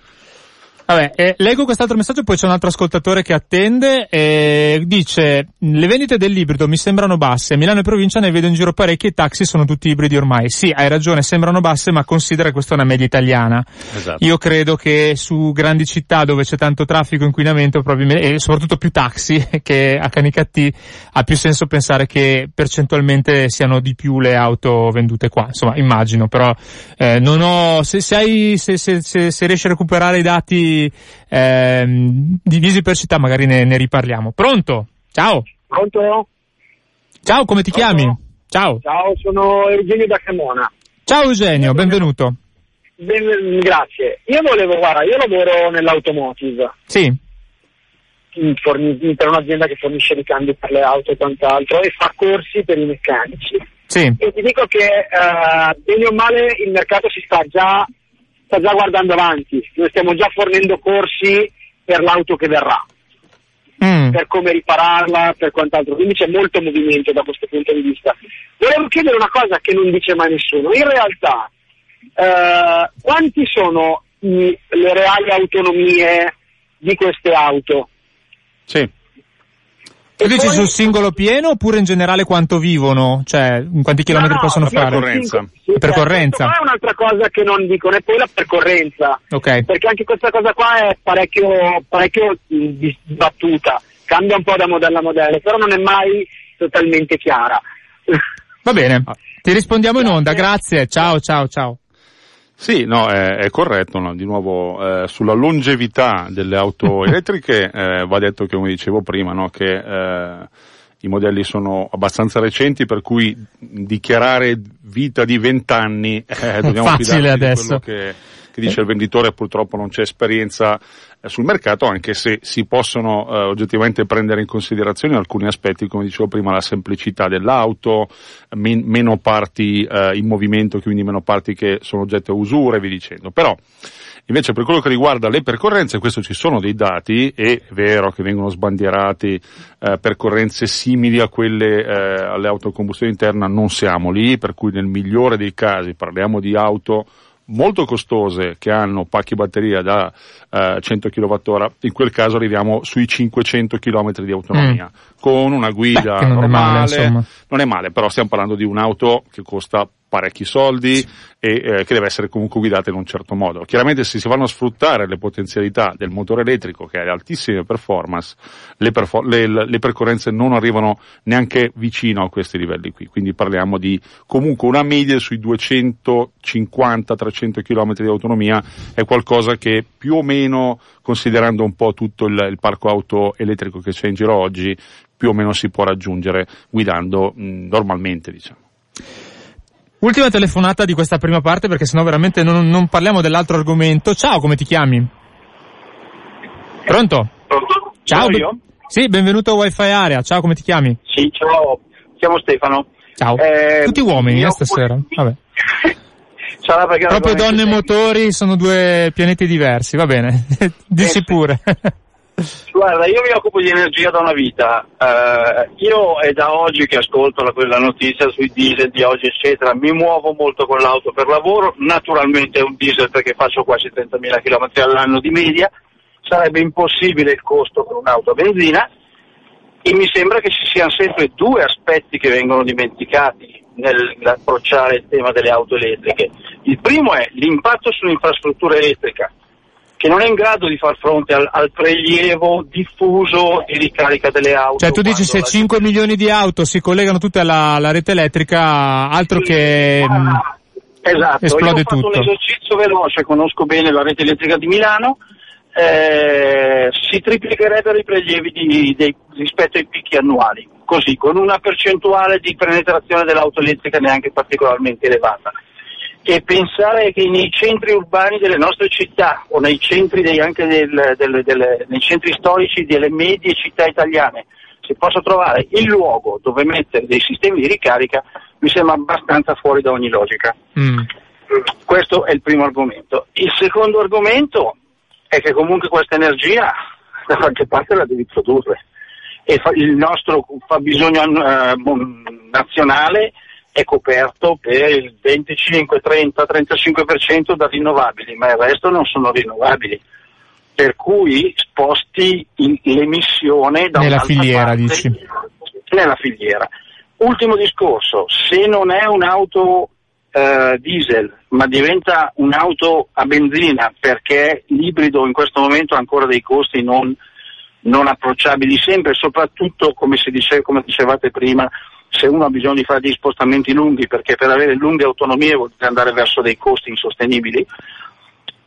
Vabbè, eh, leggo quest'altro messaggio, poi c'è un altro ascoltatore che attende e dice le vendite dell'ibrido mi sembrano basse, Milano e provincia ne vedo in giro parecchi, i taxi sono tutti ibridi ormai. Sì, hai ragione, sembrano basse, ma considera che questa è una media italiana. Esatto. Io credo che su grandi città dove c'è tanto traffico, inquinamento, probabilmente, e soprattutto più taxi che a Canicattì, ha più senso pensare che percentualmente siano di più le auto vendute qua. Insomma, immagino, però eh, non ho, se, se, hai, se, se riesci a recuperare i dati ehm, divisi per città, magari ne, ne, riparliamo. Pronto? Ciao. Pronto? Ciao, come ti Pronto? chiami? Ciao. Ciao, sono Eugenio da Cremona. Ciao Eugenio, benvenuto. Ben, grazie. Io volevo, guarda, io lavoro nell'automotive. Sì. Per un'azienda che fornisce ricambi per le auto e quant'altro e fa corsi per i meccanici. Sì. E ti dico che, uh, bene o male, il mercato si sta già sta già guardando avanti, noi stiamo già fornendo corsi per l'auto che verrà, mm. per come ripararla, per quant'altro, quindi c'è molto movimento da questo punto di vista. Volevo chiedere una cosa che non dice mai nessuno, in realtà eh, quanti sono i, le reali autonomie di queste auto? Sì. Tu dici poi... sul singolo pieno oppure in generale quanto vivono? Cioè, quanti chilometri no, no, possono fare? Percorrenza. Sì, percorrenza. Certo. è un'altra cosa che non dicono, è poi la percorrenza. Ok. Perché anche questa cosa qua è parecchio, parecchio dibattuta. Cambia un po' da modello a modello, però non è mai totalmente chiara. Va bene. Ti rispondiamo in onda, grazie. Ciao, ciao, ciao. Sì, no, è, è corretto, no? di nuovo eh, sulla longevità delle auto elettriche eh, va detto che come dicevo prima no? che eh, i modelli sono abbastanza recenti per cui dichiarare vita di 20 anni eh, dobbiamo Facile adesso. che, che dice il venditore purtroppo non c'è esperienza sul mercato, anche se si possono eh, oggettivamente prendere in considerazione alcuni aspetti, come dicevo prima, la semplicità dell'auto, men- meno parti eh, in movimento, quindi meno parti che sono oggetto a usura e vi dicendo. Però, Invece per quello che riguarda le percorrenze, questo ci sono dei dati, e è vero che vengono sbandierati eh, percorrenze simili a quelle eh, alle auto a combustione interna, non siamo lì, per cui nel migliore dei casi parliamo di auto molto costose che hanno pacchi batteria da eh, 100 kWh, in quel caso arriviamo sui 500 km di autonomia, mm. con una guida Beh, non normale, è male, non è male, però stiamo parlando di un'auto che costa parecchi soldi e eh, che deve essere comunque guidata in un certo modo. Chiaramente se si vanno a sfruttare le potenzialità del motore elettrico che ha altissime performance, le, perfor- le, le percorrenze non arrivano neanche vicino a questi livelli qui, quindi parliamo di comunque una media sui 250-300 km di autonomia è qualcosa che più o meno, considerando un po' tutto il, il parco auto elettrico che c'è in giro oggi, più o meno si può raggiungere guidando mh, normalmente, diciamo. Ultima telefonata di questa prima parte perché sennò veramente non, non parliamo dell'altro argomento. Ciao, come ti chiami? Pronto? Pronto? Ciao. Be- sì, benvenuto a Wi-Fi Area. Ciao, come ti chiami? Sì, ciao. Chiamo Stefano. Ciao. Eh, Tutti uomini, eh, stasera. Vabbè. Proprio donne e motori sono due pianeti diversi, va bene. Dici eh, pure. Guarda, io mi occupo di energia da una vita. Uh, io è da oggi che ascolto la, la, notizia sui diesel di oggi, eccetera. Mi muovo molto con l'auto per lavoro. Naturalmente è un diesel perché faccio quasi 30.000 km all'anno di media. Sarebbe impossibile il costo per un'auto a benzina. E mi sembra che ci siano sempre due aspetti che vengono dimenticati nell'approcciare il tema delle auto elettriche. Il primo è l'impatto sull'infrastruttura elettrica che non è in grado di far fronte al, al prelievo diffuso di ricarica delle auto. Cioè tu dici se 5 gente... milioni di auto si collegano tutte alla, alla rete elettrica, altro sì, che ah, esatto. esplode tutto. Io ho fatto un esercizio veloce, conosco bene la rete elettrica di Milano, eh, si triplicherebbero i prelievi di, di, rispetto ai picchi annuali, così, con una percentuale di penetrazione dell'auto elettrica neanche particolarmente elevata e pensare che nei centri urbani delle nostre città o nei centri dei, anche del, del, del, nei centri storici delle medie città italiane si possa trovare il luogo dove mettere dei sistemi di ricarica mi sembra abbastanza fuori da ogni logica. Mm. questo è il primo argomento. Il secondo argomento è che comunque questa energia da qualche parte la devi produrre e il nostro fabbisogno eh, nazionale è coperto per il 25, 30, 35% da rinnovabili, ma il resto non sono rinnovabili. Per cui sposti l'emissione da nella filiera, parte, dici. Nella filiera. Ultimo discorso, se non è un'auto eh, diesel ma diventa un'auto a benzina perché l'ibrido in questo momento ha ancora dei costi non, non approcciabili sempre, soprattutto come, dice, come dicevate prima, se uno ha bisogno di fare degli spostamenti lunghi perché per avere lunghe autonomie vuol dire andare verso dei costi insostenibili,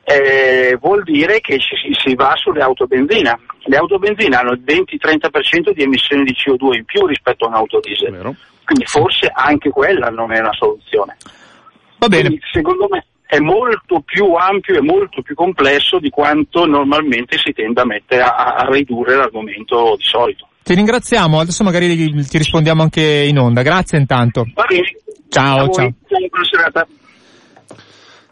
eh, vuol dire che ci, si va sulle auto benzina. Le auto benzina hanno il 20-30% di emissioni di CO2 in più rispetto a un'auto diesel. Quindi forse anche quella non è una soluzione. Va bene. Quindi, secondo me è molto più ampio e molto più complesso di quanto normalmente si tende a, mettere a, a ridurre l'argomento di solito. Ti ringraziamo, adesso magari ti rispondiamo anche in onda. Grazie intanto. Va bene. Ciao, ciao.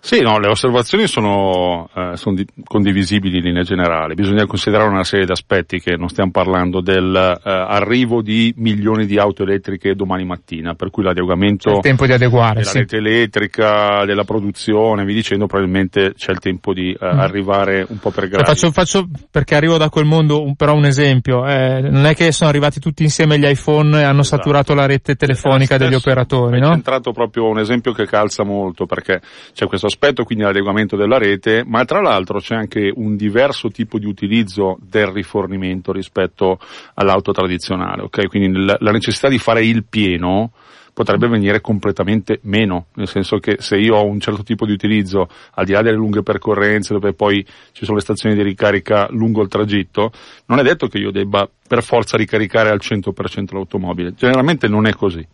Sì, no, le osservazioni sono, eh, sono di- condivisibili in linea generale. Bisogna considerare una serie di aspetti che non stiamo parlando del eh, di milioni di auto elettriche domani mattina, per cui l'adeguamento il tempo di adeguare, della sì. rete elettrica, della produzione, vi dicendo, probabilmente c'è il tempo di eh, mm. arrivare un po' per gradi. Faccio, faccio, perché arrivo da quel mondo, un, però un esempio. Eh, non è che sono arrivati tutti insieme gli iPhone e hanno esatto. saturato la rete telefonica degli operatori, no? È centrato proprio un esempio che calza molto, perché c'è questo aspetto, quindi l'adeguamento della rete, ma tra l'altro c'è anche un diverso tipo di utilizzo del rifornimento rispetto all'auto tradizionale, ok? Quindi la necessità di fare il pieno potrebbe venire completamente meno, nel senso che se io ho un certo tipo di utilizzo, al di là delle lunghe percorrenze dove poi ci sono le stazioni di ricarica lungo il tragitto, non è detto che io debba per forza ricaricare al 100% l'automobile, generalmente non è così.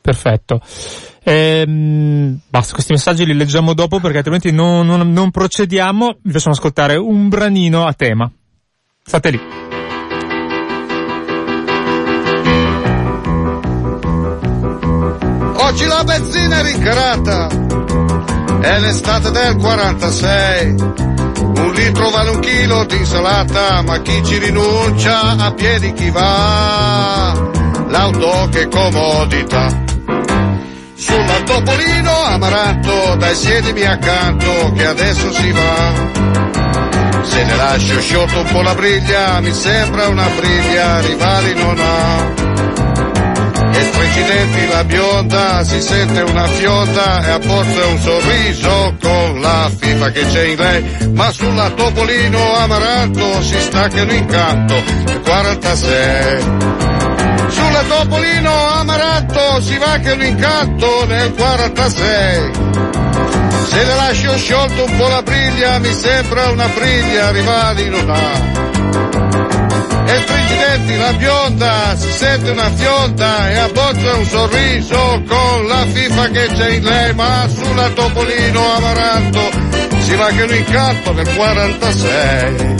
Perfetto. Ehm, basta, questi messaggi li leggiamo dopo perché altrimenti non, non, non procediamo. Vi facciamo ascoltare un branino a tema. State lì. Oggi la benzina è rincarata, è l'estate del 46. Un litro vale un chilo di insalata, ma chi ci rinuncia a piedi chi va? L'auto che comodità sulla Topolino amaranto, dai siedimi accanto che adesso si va. Se ne lascio sciolto un po' la briglia, mi sembra una briglia, rivali non ha. E strincidenti la bionda, si sente una fionda e a forza un sorriso con la fifa che c'è in lei. Ma sulla Topolino amaranto si stacca un incanto, 46. Sulla Topolino Amaranto si va che l'incanto nel 46. Se le lascio sciolto un po' la briglia, mi sembra una briglia, rivali non ha. E stringidenti la bionda, si sente una fionda e abbozza un sorriso con la fifa che c'è in lei, ma sulla Topolino Amaranto si va che l'incanto nel 46.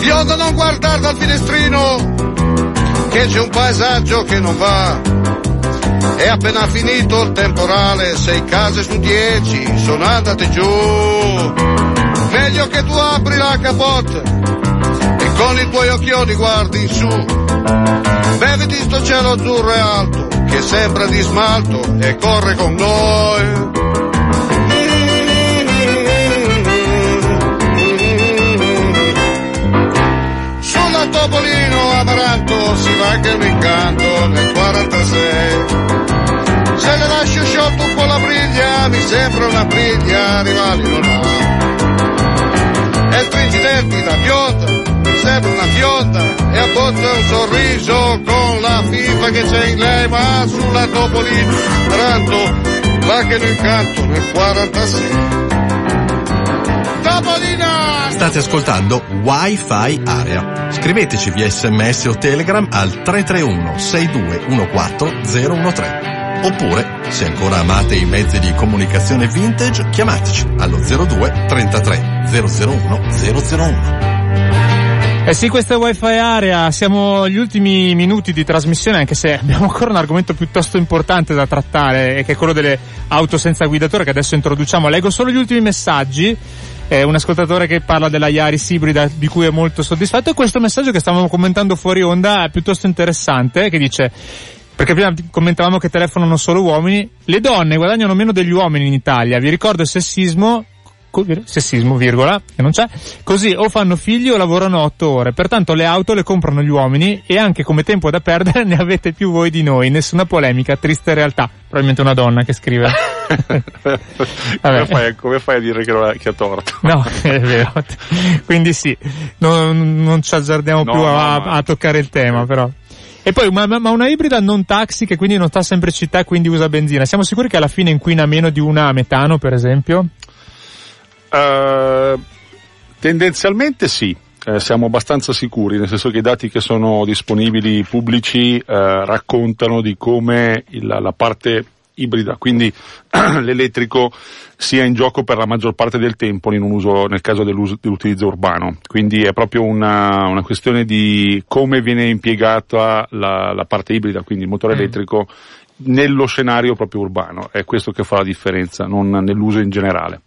Biondo non guardare dal finestrino, che c'è un paesaggio che non va. È appena finito il temporale, sei case su dieci sono andate giù. Meglio che tu apri la capote e con i tuoi occhioni guardi in su. Beviti sto cielo azzurro e alto, che sembra di smalto e corre con noi. Topolino Amaranto si va che un incanto nel 46. Se le lascio sciolto un po' la briglia, mi sembra una briglia, rivali non ha. E stringidenti la bionda, mi sembra una fionda, e abbozza un sorriso con la FIFA che c'è in lei, ma sulla Topolino Amaranto va che un incanto nel 46. State ascoltando Wi-Fi Area. Scriveteci via sms o telegram al 331 6214 013. Oppure, se ancora amate i mezzi di comunicazione vintage, chiamateci allo 02 33 001 001. Eh sì, questa è Wi-Fi Area, siamo agli ultimi minuti di trasmissione anche se abbiamo ancora un argomento piuttosto importante da trattare che è quello delle auto senza guidatore che adesso introduciamo. Leggo solo gli ultimi messaggi. Eh, un ascoltatore che parla della Yaris ibrida di cui è molto soddisfatto e questo messaggio che stavamo commentando fuori onda è piuttosto interessante che dice perché prima commentavamo che telefonano solo uomini, le donne guadagnano meno degli uomini in Italia, vi ricordo il sessismo, sessismo, virgola, che non c'è, così o fanno figli o lavorano otto ore, pertanto le auto le comprano gli uomini e anche come tempo da perdere ne avete più voi di noi, nessuna polemica, triste realtà, probabilmente una donna che scrive. come, fai, come, fai, a dire che, ha, che ha torto? No, è vero, quindi sì, non, non ci azzardiamo no, più a, no, a toccare il tema però. E poi, ma, ma, una ibrida non taxi che quindi non sta sempre in città e quindi usa benzina, siamo sicuri che alla fine inquina meno di una a metano, per esempio? Uh, tendenzialmente sì. Eh, siamo abbastanza sicuri, nel senso che i dati che sono disponibili pubblici eh, raccontano di come il, la parte ibrida, quindi l'elettrico sia in gioco per la maggior parte del tempo in un uso, nel caso dell'utilizzo urbano. Quindi è proprio una, una, questione di come viene impiegata la, la parte ibrida, quindi il motore mm. elettrico, nello scenario proprio urbano. È questo che fa la differenza, non nell'uso in generale.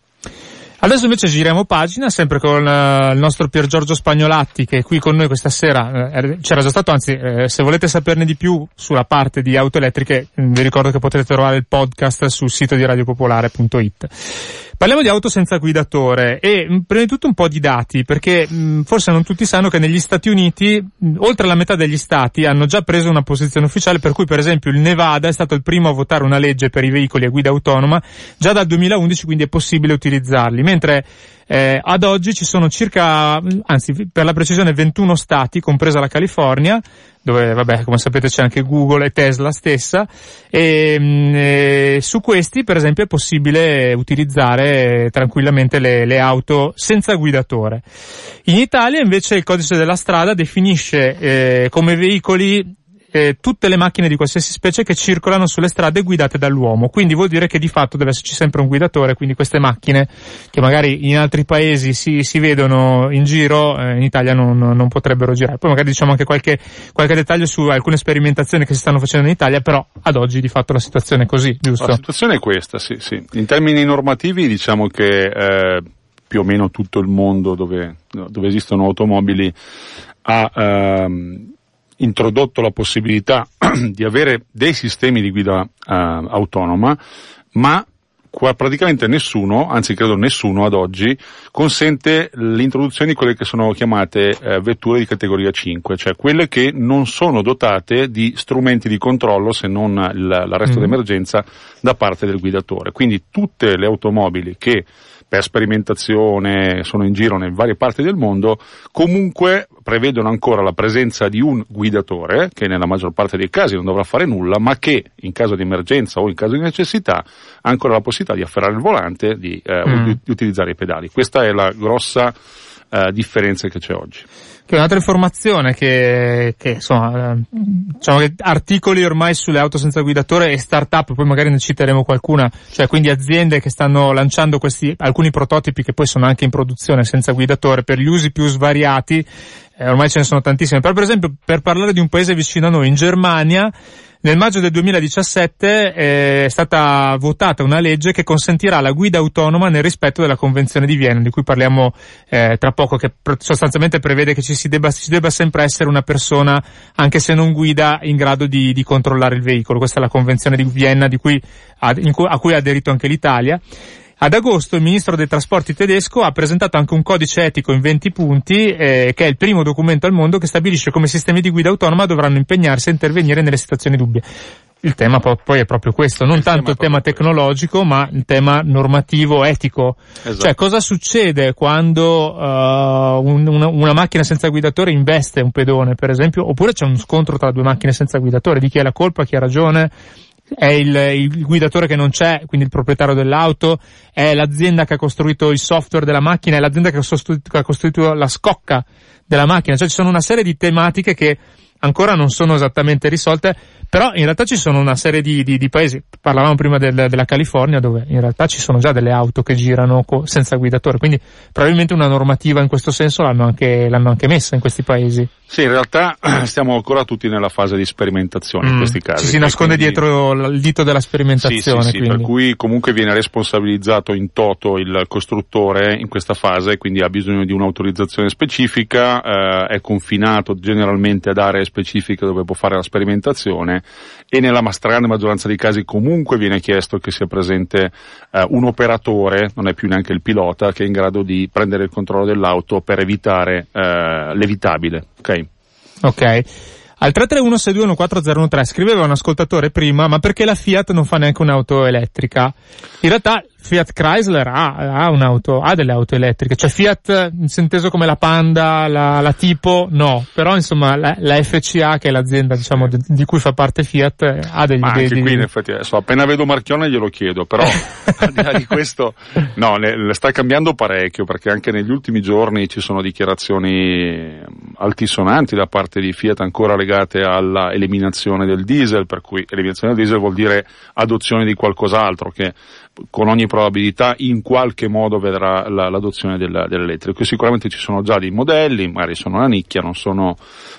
Adesso invece giriamo pagina, sempre con uh, il nostro Pier Giorgio Spagnolatti che è qui con noi questa sera, eh, c'era già stato, anzi eh, se volete saperne di più sulla parte di auto elettriche vi ricordo che potete trovare il podcast sul sito di radiopopolare.it. Parliamo di auto senza guidatore e mm, prima di tutto un po' di dati, perché mh, mm, forse non tutti sanno che negli Stati Uniti, mh, mm, oltre la metà degli stati, hanno già preso una posizione ufficiale per cui per esempio il Nevada è stato il primo a votare una legge per i veicoli a guida autonoma già dal 2011, quindi è possibile utilizzarli, mentre eh, ad oggi ci sono circa, anzi per la precisione 21 stati, compresa la California, dove vabbè come sapete c'è anche Google e Tesla stessa, e, mm, e su questi per esempio è possibile utilizzare tranquillamente le, le auto senza guidatore. In Italia invece il codice della strada definisce eh, come veicoli eh, tutte le macchine di qualsiasi specie che circolano sulle strade guidate dall'uomo. Quindi vuol dire che di fatto deve esserci sempre un guidatore, quindi queste macchine che magari in altri paesi si, si vedono in giro, eh, in Italia non, non, potrebbero girare. Poi magari diciamo anche qualche, qualche dettaglio su alcune sperimentazioni che si stanno facendo in Italia, però ad oggi di fatto la situazione è così, giusto? La situazione è questa, sì, sì. In termini normativi diciamo che eh, più o meno tutto il mondo dove, dove esistono automobili ha ehm, introdotto la possibilità di avere dei sistemi di guida uh, autonoma, ma qua praticamente nessuno, anzi credo nessuno ad oggi, consente l'introduzione di quelle che sono chiamate eh, vetture di categoria 5, cioè quelle che non sono dotate di strumenti di controllo se non l'arresto mm. d'emergenza da parte del guidatore. Quindi tutte le automobili che per sperimentazione sono in giro in varie parti del mondo, comunque prevedono ancora la presenza di un guidatore, che nella maggior parte dei casi non dovrà fare nulla, ma che in caso di emergenza o in caso di necessità ha ancora la possibilità di afferrare il volante di, eh, mm. di, di utilizzare i pedali. Questa è la grossa eh, differenza che c'è oggi è un'altra informazione che, che insomma, eh, diciamo che articoli ormai sulle auto senza guidatore e start-up, poi magari ne citeremo qualcuna, cioè quindi aziende che stanno lanciando questi, alcuni prototipi che poi sono anche in produzione senza guidatore per gli usi più svariati, eh, ormai ce ne sono tantissime, però per esempio per parlare di un paese vicino a noi, in Germania, nel maggio del 2017 è stata votata una legge che consentirà la guida autonoma nel rispetto della Convenzione di Vienna, di cui parliamo eh, tra poco, che sostanzialmente prevede che ci si debba, ci debba sempre essere una persona, anche se non guida, in grado di, di controllare il veicolo. Questa è la Convenzione di Vienna di cui, a, cui, a cui ha aderito anche l'Italia. Ad agosto il ministro dei trasporti tedesco ha presentato anche un codice etico in 20 punti, eh, che è il primo documento al mondo che stabilisce come sistemi di guida autonoma dovranno impegnarsi a intervenire nelle situazioni dubbie. Il tema poi è proprio questo, non il tanto il tema tecnologico, ma il tema normativo, etico. Esatto. Cioè, cosa succede quando uh, un, una, una, macchina senza guidatore investe un pedone, per esempio, oppure c'è uno scontro tra due macchine senza guidatore, di chi ha la colpa, chi ha ragione, è il, il, guidatore che non c'è, quindi il proprietario dell'auto, è l'azienda che ha costruito il software della macchina, è l'azienda che ha, che ha costruito la scocca della macchina, cioè ci sono una serie di tematiche che ancora non sono esattamente risolte, però in realtà ci sono una serie di, di, di paesi, parlavamo prima del, della California dove in realtà ci sono già delle auto che girano co- senza guidatore, quindi probabilmente una normativa in questo senso l'hanno anche, l'hanno anche messa in questi paesi. Sì, in realtà stiamo ancora tutti nella fase di sperimentazione mm, in questi casi. Ci si nasconde quindi... dietro il dito della sperimentazione. Sì, sì, sì per cui comunque viene responsabilizzato in toto il costruttore in questa fase, quindi ha bisogno di un'autorizzazione specifica, eh, è confinato generalmente ad aree specifiche dove può fare la sperimentazione e nella stragrande maggioranza dei casi comunque viene chiesto che sia presente eh, un operatore, non è più neanche il pilota, che è in grado di prendere il controllo dell'auto per evitare eh, l'evitabile. Ok. Ok. Al 331-6214013 scriveva un ascoltatore prima, ma perché la Fiat non fa neanche un'auto elettrica? In realtà Fiat Chrysler ha, ha, un'auto, ha delle auto elettriche, cioè Fiat, inteso come la Panda, la, la Tipo, no, però insomma la, la, FCA, che è l'azienda diciamo di, di cui fa parte Fiat, ha degli... Ma anche dei, qui in effetti, adesso appena vedo Marchione glielo chiedo, però al di là di questo, no, le, le sta cambiando parecchio, perché anche negli ultimi giorni ci sono dichiarazioni altisonanti da parte di Fiat ancora legate all'eliminazione del diesel, per cui eliminazione del diesel vuol dire adozione di qualcos'altro, che con ogni probabilità in qualche modo vedrà la, l'adozione del, dell'elettrico. Sicuramente ci sono già dei modelli, magari sono una nicchia, non, sono,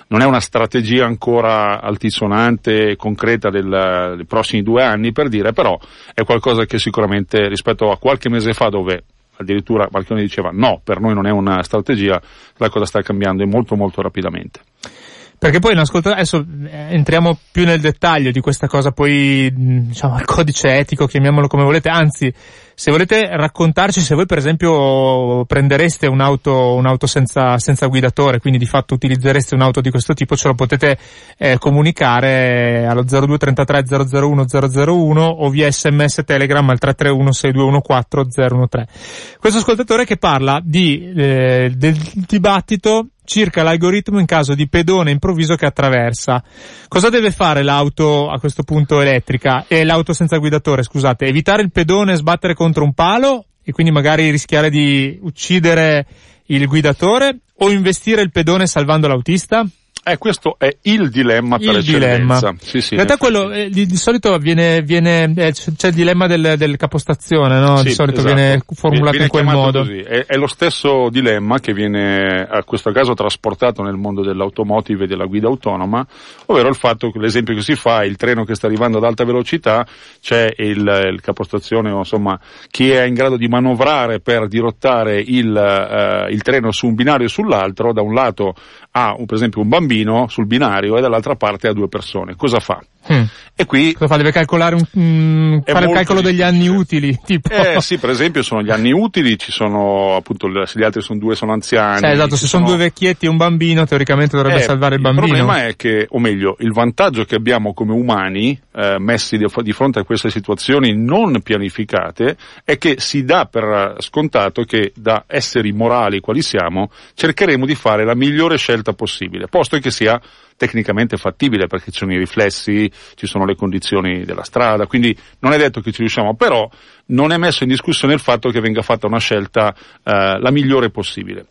non è una strategia ancora altisonante e concreta del, dei prossimi due anni per dire, però è qualcosa che sicuramente rispetto a qualche mese fa dove addirittura Marchioni diceva no, per noi non è una strategia, la cosa sta cambiando molto molto rapidamente. Perché poi adesso eh, entriamo più nel dettaglio di questa cosa, poi diciamo il codice etico, chiamiamolo come volete, anzi se volete raccontarci se voi per esempio prendereste un'auto, un'auto senza, senza guidatore, quindi di fatto utilizzereste un'auto di questo tipo, ce lo potete eh, comunicare allo 0233 001 001 o via sms telegram al 331 6214 013. Questo ascoltatore che parla di, eh, del dibattito circa l'algoritmo in caso di pedone improvviso che attraversa. Cosa deve fare l'auto a questo punto elettrica? E l'auto senza guidatore, scusate, evitare il pedone e sbattere con contro un palo e quindi magari rischiare di uccidere il guidatore o investire il pedone salvando l'autista? Eh, questo è il dilemma il per dilemma. Sì, sì, in realtà quello, eh, di, di, solito viene, viene eh, c'è il dilemma del, del capostazione, no? Sì, di solito esatto. viene formulato viene in quel modo. È, è, lo stesso dilemma che viene, a questo caso, trasportato nel mondo dell'automotive e della guida autonoma, ovvero il fatto che l'esempio che si fa è il treno che sta arrivando ad alta velocità, c'è il, il capostazione, insomma, chi è in grado di manovrare per dirottare il, uh, il treno su un binario e sull'altro, da un lato ha per esempio un bambino sul binario e dall'altra parte ha due persone. Cosa fa? Mm. E qui Cosa fa? Deve calcolare un, mm, fare il calcolo degli anni utili. Tipo. Eh sì, per esempio sono gli anni utili, ci sono appunto se gli altri sono due sono anziani. Cioè, esatto, se sono... sono due vecchietti e un bambino, teoricamente dovrebbe eh, salvare il bambino. Il problema è che, o meglio, il vantaggio che abbiamo come umani, eh, messi di, di fronte a queste situazioni non pianificate, è che si dà per scontato che da esseri morali quali siamo, cercheremo di fare la migliore scelta possibile, posto che sia tecnicamente fattibile perché ci sono i riflessi, ci sono le condizioni della strada, quindi non è detto che ci riusciamo, però non è messo in discussione il fatto che venga fatta una scelta eh, la migliore possibile.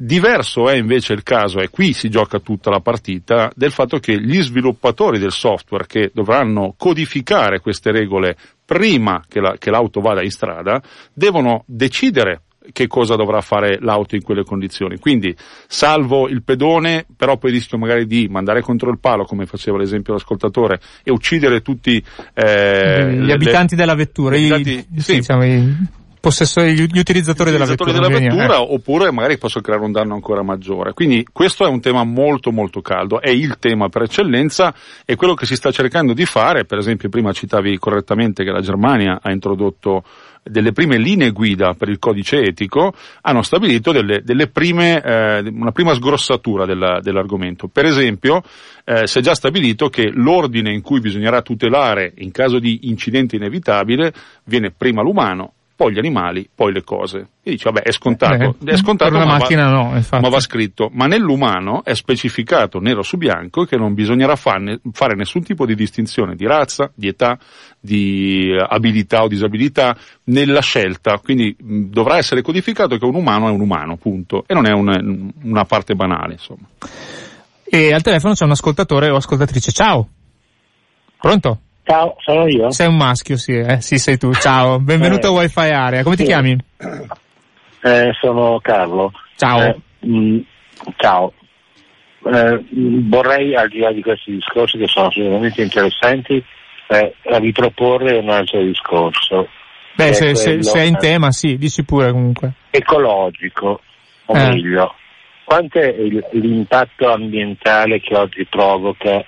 Diverso è invece il caso, e qui si gioca tutta la partita, del fatto che gli sviluppatori del software che dovranno codificare queste regole prima che, la, che l'auto vada in strada, devono decidere che cosa dovrà fare l'auto in quelle condizioni. Quindi salvo il pedone, però poi rischio magari di mandare contro il palo, come faceva l'esempio l'ascoltatore, e uccidere tutti eh, gli le, abitanti della vettura, gli, abitanti, i, sì, diciamo, i possessori, gli utilizzatori, della vettura, della vettura eh. oppure magari posso creare un danno ancora maggiore. Quindi questo è un tema molto molto caldo, è il tema per eccellenza e quello che si sta cercando di fare, per esempio prima citavi correttamente che la Germania ha introdotto delle prime linee guida per il codice etico hanno stabilito delle, delle prime, eh, una prima sgrossatura della, dell'argomento. Per esempio, eh, si è già stabilito che l'ordine in cui bisognerà tutelare in caso di incidente inevitabile viene prima l'umano, poi gli animali, poi le cose. E dice, vabbè, è scontato, eh, è scontato ma, macchina va, no, ma va scritto. Ma nell'umano è specificato nero su bianco che non bisognerà farne, fare nessun tipo di distinzione di razza, di età, di abilità o disabilità nella scelta. Quindi mh, dovrà essere codificato che un umano è un umano, punto. E non è un, una parte banale, insomma. E al telefono c'è un ascoltatore o ascoltatrice. Ciao. Pronto? Ciao, sono io. Sei un maschio, sì, eh? Sì, sei tu. Ciao. Benvenuto Eh. a Wi-Fi Area. Come ti Sì. chiami? Eh, sono Carlo. Ciao. Eh, mh, ciao. Eh, mh, vorrei, al di là di questi discorsi che sono assolutamente interessanti, eh, riproporre un altro discorso. Beh, se, se, se è in tema, sì, dici pure comunque. Ecologico, o meglio, quanto è il- l'impatto ambientale che oggi provoca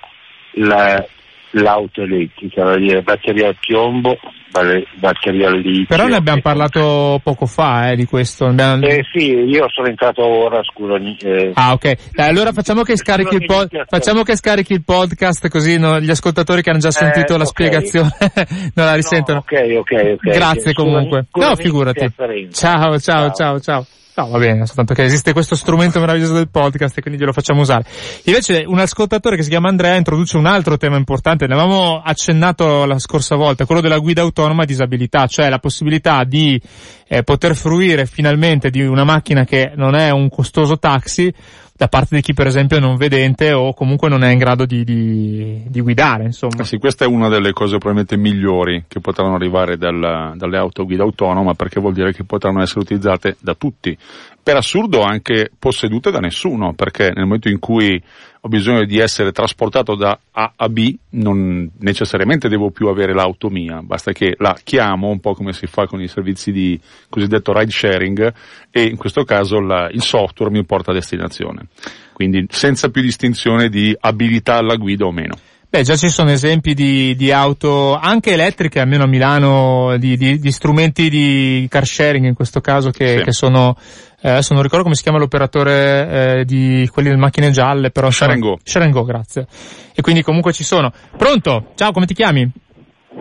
la- l'auto elettrica, vale dire batteria al piombo, vale- batteria al litio. Però ne abbiamo parlato poco fa, eh, di questo. Abbiamo- Eh sì, io sono entrato ora, scusa. eh, Ah, ok. Dai, allora facciamo che scarichi il, pod- facciamo che scarichi il podcast così no- gli ascoltatori che hanno già sentito la ok. spiegazione non la risentono. No, ok, ok, ok. Grazie Scusa- comunque. scusami no, figurati. l'interferenza. Ciao, ciao, ciao, ciao. No, va bene, soltanto che esiste questo strumento meraviglioso del podcast e quindi glielo facciamo usare. Invece un ascoltatore che si chiama Andrea introduce un altro tema importante, ne avevamo accennato la scorsa volta, quello della guida autonoma disabilità, cioè la possibilità di eh, poter fruire finalmente di una macchina che non è un costoso taxi da parte di chi per esempio è non vedente o comunque non è in grado di, di, di guidare, insomma. Eh Sì, questa è una delle cose probabilmente migliori che potranno arrivare dal- dalle auto a guida autonoma perché vuol dire che potranno essere utilizzate da tutti. Per assurdo anche possedute da nessuno perché nel momento in cui ho bisogno di essere trasportato da A a B non necessariamente devo più avere l'auto mia, basta che la chiamo un po' come si fa con i servizi di cosiddetto ride sharing e in questo caso la- il software mi porta a destinazione. Quindi senza più distinzione di abilità alla guida o meno. Beh, già ci sono esempi di, di auto, anche elettriche, almeno a Milano, di, di- di strumenti di car sharing in questo caso che, Sì. che sono, eh, adesso non ricordo come si chiama l'operatore eh, di quelli delle macchine gialle, però Share and sono- Go. Share and Go, grazie. E quindi comunque ci sono. Pronto? Ciao, come ti chiami?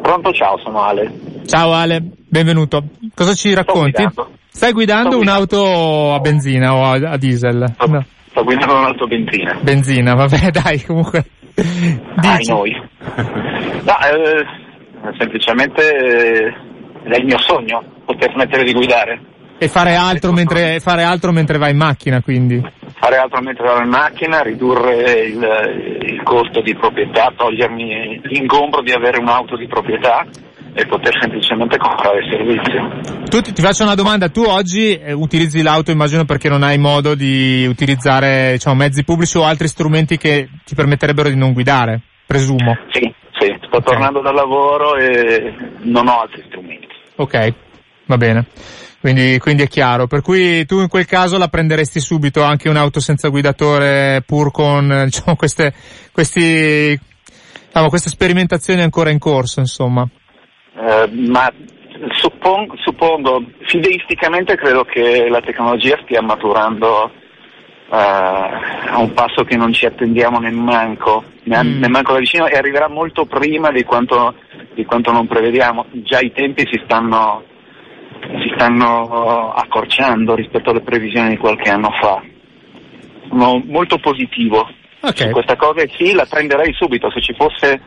Pronto, ciao, sono Ale. Ciao Ale, benvenuto. Cosa ci racconti? guidando. Stai guidando guidando. un'auto a benzina o a, a diesel? Sto, No, sto guidando un'auto benzina. benzina, vabbè dai, comunque. Dici. noi. No, eh, semplicemente eh, è il mio sogno, poter smettere di guidare. E fare altro mentre, fare altro mentre vai in macchina, quindi. Fare altro mentre vado in macchina, ridurre il, il costo di proprietà, togliermi l'ingombro di avere un'auto di proprietà e poter semplicemente comprare il servizio. Tu ti, faccio una domanda, tu oggi eh, utilizzi l'auto immagino perché non hai modo di utilizzare diciamo, mezzi pubblici o altri strumenti che ti permetterebbero di non guidare, presumo. Sì, sì, sto tornando dal lavoro e non ho altri strumenti. Ok, va bene. Quindi, quindi è chiaro. Per cui tu in quel caso la prenderesti subito anche un'auto senza guidatore pur con eh, diciamo, queste, questi, diciamo, queste sperimentazioni ancora in corso, insomma. Eh, ma suppon- suppongo, fideisticamente credo che la tecnologia stia maturando eh, a un passo che non ci attendiamo nemmanco, ne- Mm. da vicino e arriverà molto prima di quanto, di quanto non prevediamo. Già i tempi si stanno, si stanno accorciando rispetto alle previsioni di qualche anno fa. Sono molto positivo Ok. su questa cosa e sì, la prenderei subito. Se ci fosse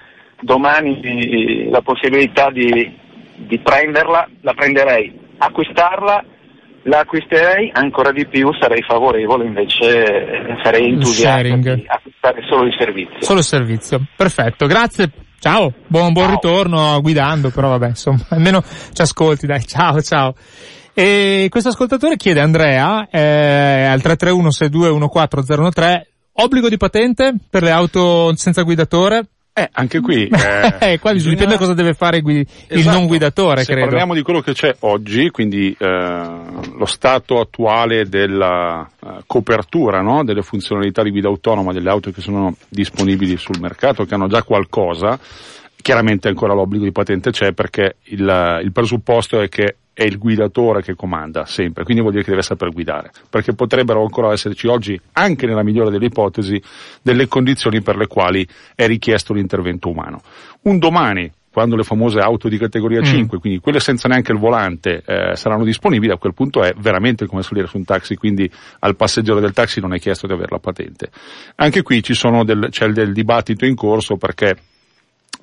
domani eh, la possibilità di, di prenderla, la prenderei. Acquistarla, la acquisterei ancora di più, sarei favorevole, invece eh, sarei entusiasta di acquistare solo il servizio. Solo il servizio. Perfetto, grazie. Ciao, buon, buon Ciao. ritorno guidando, però vabbè, insomma, almeno ci ascolti, dai, ciao, ciao. E questo ascoltatore chiede Andrea, eh, al 331-6214-013, obbligo di patente per le auto senza guidatore? Eh, anche qui. Eh, qua bisogna- dipende cosa deve fare il, Esatto. non guidatore, Se credo. parliamo di quello che c'è oggi, quindi eh, lo stato attuale della eh, copertura no? delle funzionalità di guida autonoma delle auto che sono disponibili sul mercato, che hanno già qualcosa, chiaramente ancora l'obbligo di patente c'è perché il, il presupposto è che è il guidatore che comanda sempre, quindi vuol dire che deve saper guidare, perché potrebbero ancora esserci oggi, anche nella migliore delle ipotesi, delle condizioni per le quali è richiesto l'intervento umano. Un domani, quando le famose auto di categoria Mm. 5, quindi quelle senza neanche il volante, eh, saranno disponibili, a quel punto è veramente come salire su un taxi, quindi al passeggero del taxi non è chiesto di avere la patente. Anche qui ci sono del, c'è del dibattito in corso perché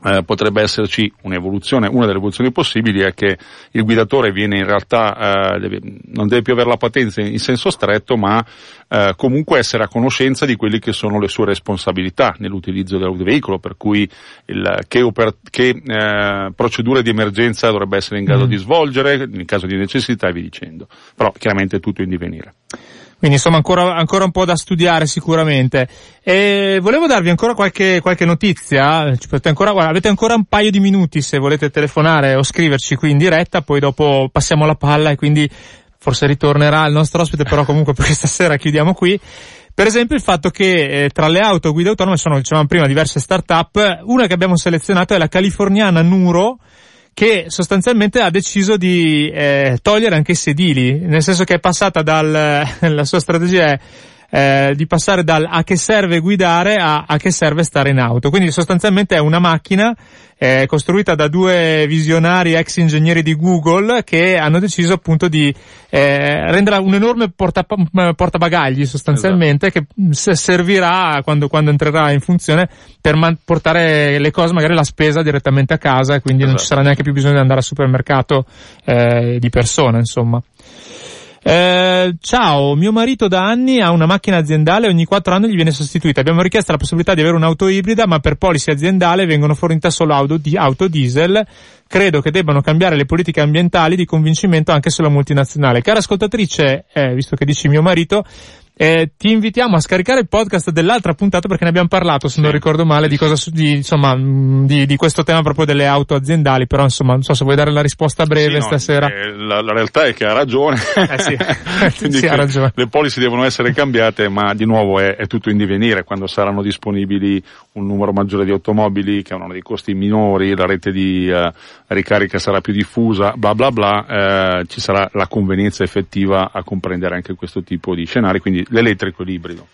eh, potrebbe esserci un'evoluzione, una delle evoluzioni possibili è che il guidatore viene in realtà, eh, deve, non deve più avere la patente in senso stretto, ma eh, comunque essere a conoscenza di quelle che sono le sue responsabilità nell'utilizzo del veicolo, per cui il, che, oper, che eh, procedure di emergenza dovrebbe essere in grado mm. di svolgere in caso di necessità e via dicendo. Però chiaramente è tutto in divenire. Quindi insomma ancora, ancora un po' da studiare sicuramente. E volevo darvi ancora qualche, qualche notizia. Ancora, guarda, avete ancora un paio di minuti se volete telefonare o scriverci qui in diretta, poi dopo passiamo la palla e quindi forse ritornerà il nostro ospite, però comunque per questa sera chiudiamo qui. Per esempio il fatto che eh, tra le auto guida autonome sono, dicevamo prima, diverse start-up. Una che abbiamo selezionato è la californiana Nuro, che sostanzialmente ha deciso di eh, togliere anche i sedili, nel senso che è passata dal, la sua strategia è eh, di passare dal a che serve guidare a a che serve stare in auto. Quindi sostanzialmente è una macchina eh, costruita da due visionari ex ingegneri di Google che hanno deciso appunto di eh, renderla un enorme porta, portabagagli sostanzialmente esatto. che servirà quando, quando, entrerà in funzione per man- portare le cose, magari la spesa direttamente a casa e quindi esatto. non ci sarà neanche più bisogno di andare al supermercato eh, di persona, insomma. Eh, ciao, mio marito da anni ha una macchina aziendale e ogni quattro anni gli viene sostituita. Abbiamo richiesto la possibilità di avere un'auto ibrida, ma per policy aziendale vengono fornite solo auto, di, auto diesel. Credo che debbano cambiare le politiche ambientali di convincimento anche sulla multinazionale. Cara ascoltatrice, eh, visto che dici mio marito, eh, ti invitiamo a scaricare il podcast dell'altra puntata perché ne abbiamo parlato, se sì. non ricordo male, di cosa, di, insomma, mm, di, di, questo tema proprio delle auto aziendali, però insomma, non so se vuoi dare la risposta breve sì, stasera. No, eh, la, la, realtà è che ha ragione. Eh sì, sì ha ragione. Le policy devono essere cambiate, ma di nuovo è, è, tutto in divenire quando saranno disponibili un numero maggiore di automobili che hanno dei costi minori, la rete di uh, ricarica sarà più diffusa, bla bla bla, eh, ci sarà la convenienza effettiva a comprendere anche questo tipo di scenari, quindi l'elettrico l'ibrido.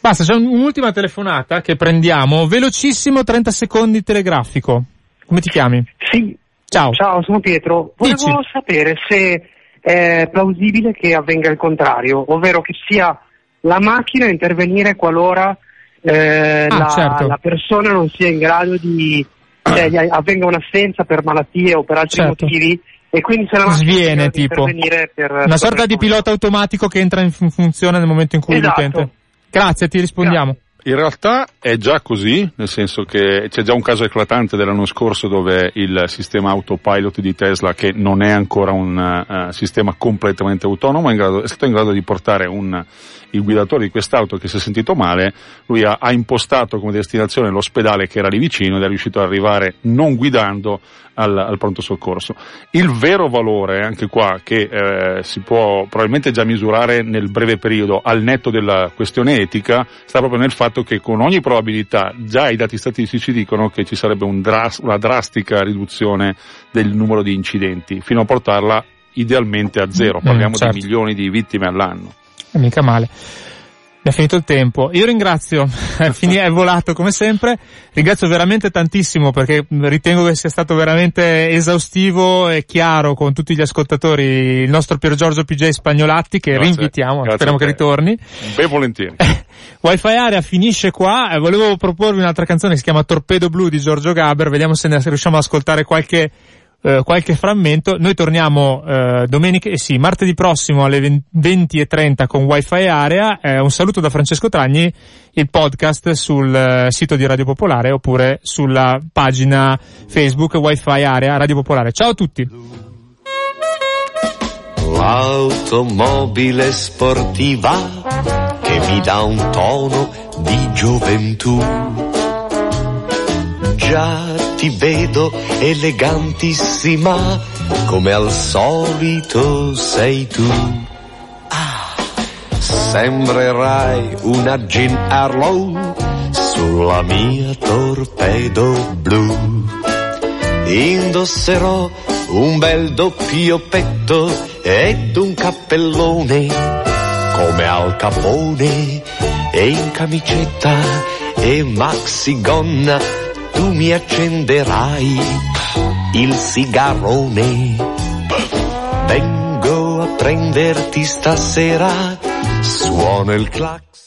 Basta, c'è un'ultima telefonata che prendiamo, velocissimo 30 secondi telegrafico. Come ti chiami? Sì. Ciao. Ciao, sono Pietro. Volevo Dici. sapere se è plausibile che avvenga il contrario, ovvero che sia la macchina a intervenire qualora eh, ah, la, certo. la, persona non sia in grado di, cioè, avvenga un'assenza per malattie o per altri certo. motivi e quindi se la sviene tipo per, una sorta di pilota automatico che entra in funzione nel momento in cui esatto. l'utente grazie ti rispondiamo grazie. In realtà è già così, nel senso che c'è già un caso eclatante dell'anno scorso dove il sistema autopilot di Tesla, che non è ancora un uh, sistema completamente autonomo, è, grado, è, stato in grado di portare un, il guidatore di quest'auto che si è sentito male, lui ha, ha impostato come destinazione l'ospedale che era lì vicino ed è riuscito ad arrivare non guidando al, al, pronto soccorso. Il vero valore, anche qua, che eh, si può probabilmente già misurare nel breve periodo al netto della questione etica, sta proprio nel fatto che con ogni probabilità già i dati statistici dicono che ci sarebbe un dras- una drastica riduzione del numero di incidenti, fino a portarla idealmente a zero. Mm, Parliamo mm, certo. di milioni di vittime all'anno. Mica male è finito il tempo. Io ringrazio, è volato come sempre, ringrazio veramente tantissimo perché ritengo che sia stato veramente esaustivo e chiaro con tutti gli ascoltatori il nostro Pier Giorgio PJ Spagnolatti che Grazie. rinvitiamo, Grazie speriamo che ritorni. Ben volentieri. Wi-Fi Area finisce qua, e volevo proporvi un'altra canzone che si chiama Torpedo Blu di Giorgio Gaber, vediamo se ne riusciamo ad ascoltare qualche eh, qualche frammento. Noi torniamo eh, domenica, eh, sì, martedì prossimo alle 20.30 con Wi-Fi Area. Eh, un saluto da Francesco Tragni, il podcast sul eh, sito di Radio Popolare oppure sulla pagina Facebook Wi-Fi Area Radio Popolare. Ciao a tutti! L'automobile sportiva che mi dà un tono di gioventù. Già ti vedo elegantissima, come al solito sei tu. Ah, sembrerai una Jean Harlow sulla mia torpedo blu. Indosserò un bel doppio petto ed un cappellone come al capone e in camicetta e maxi gonna tu mi accenderai il sigarone. Vengo a prenderti stasera, suono il clax.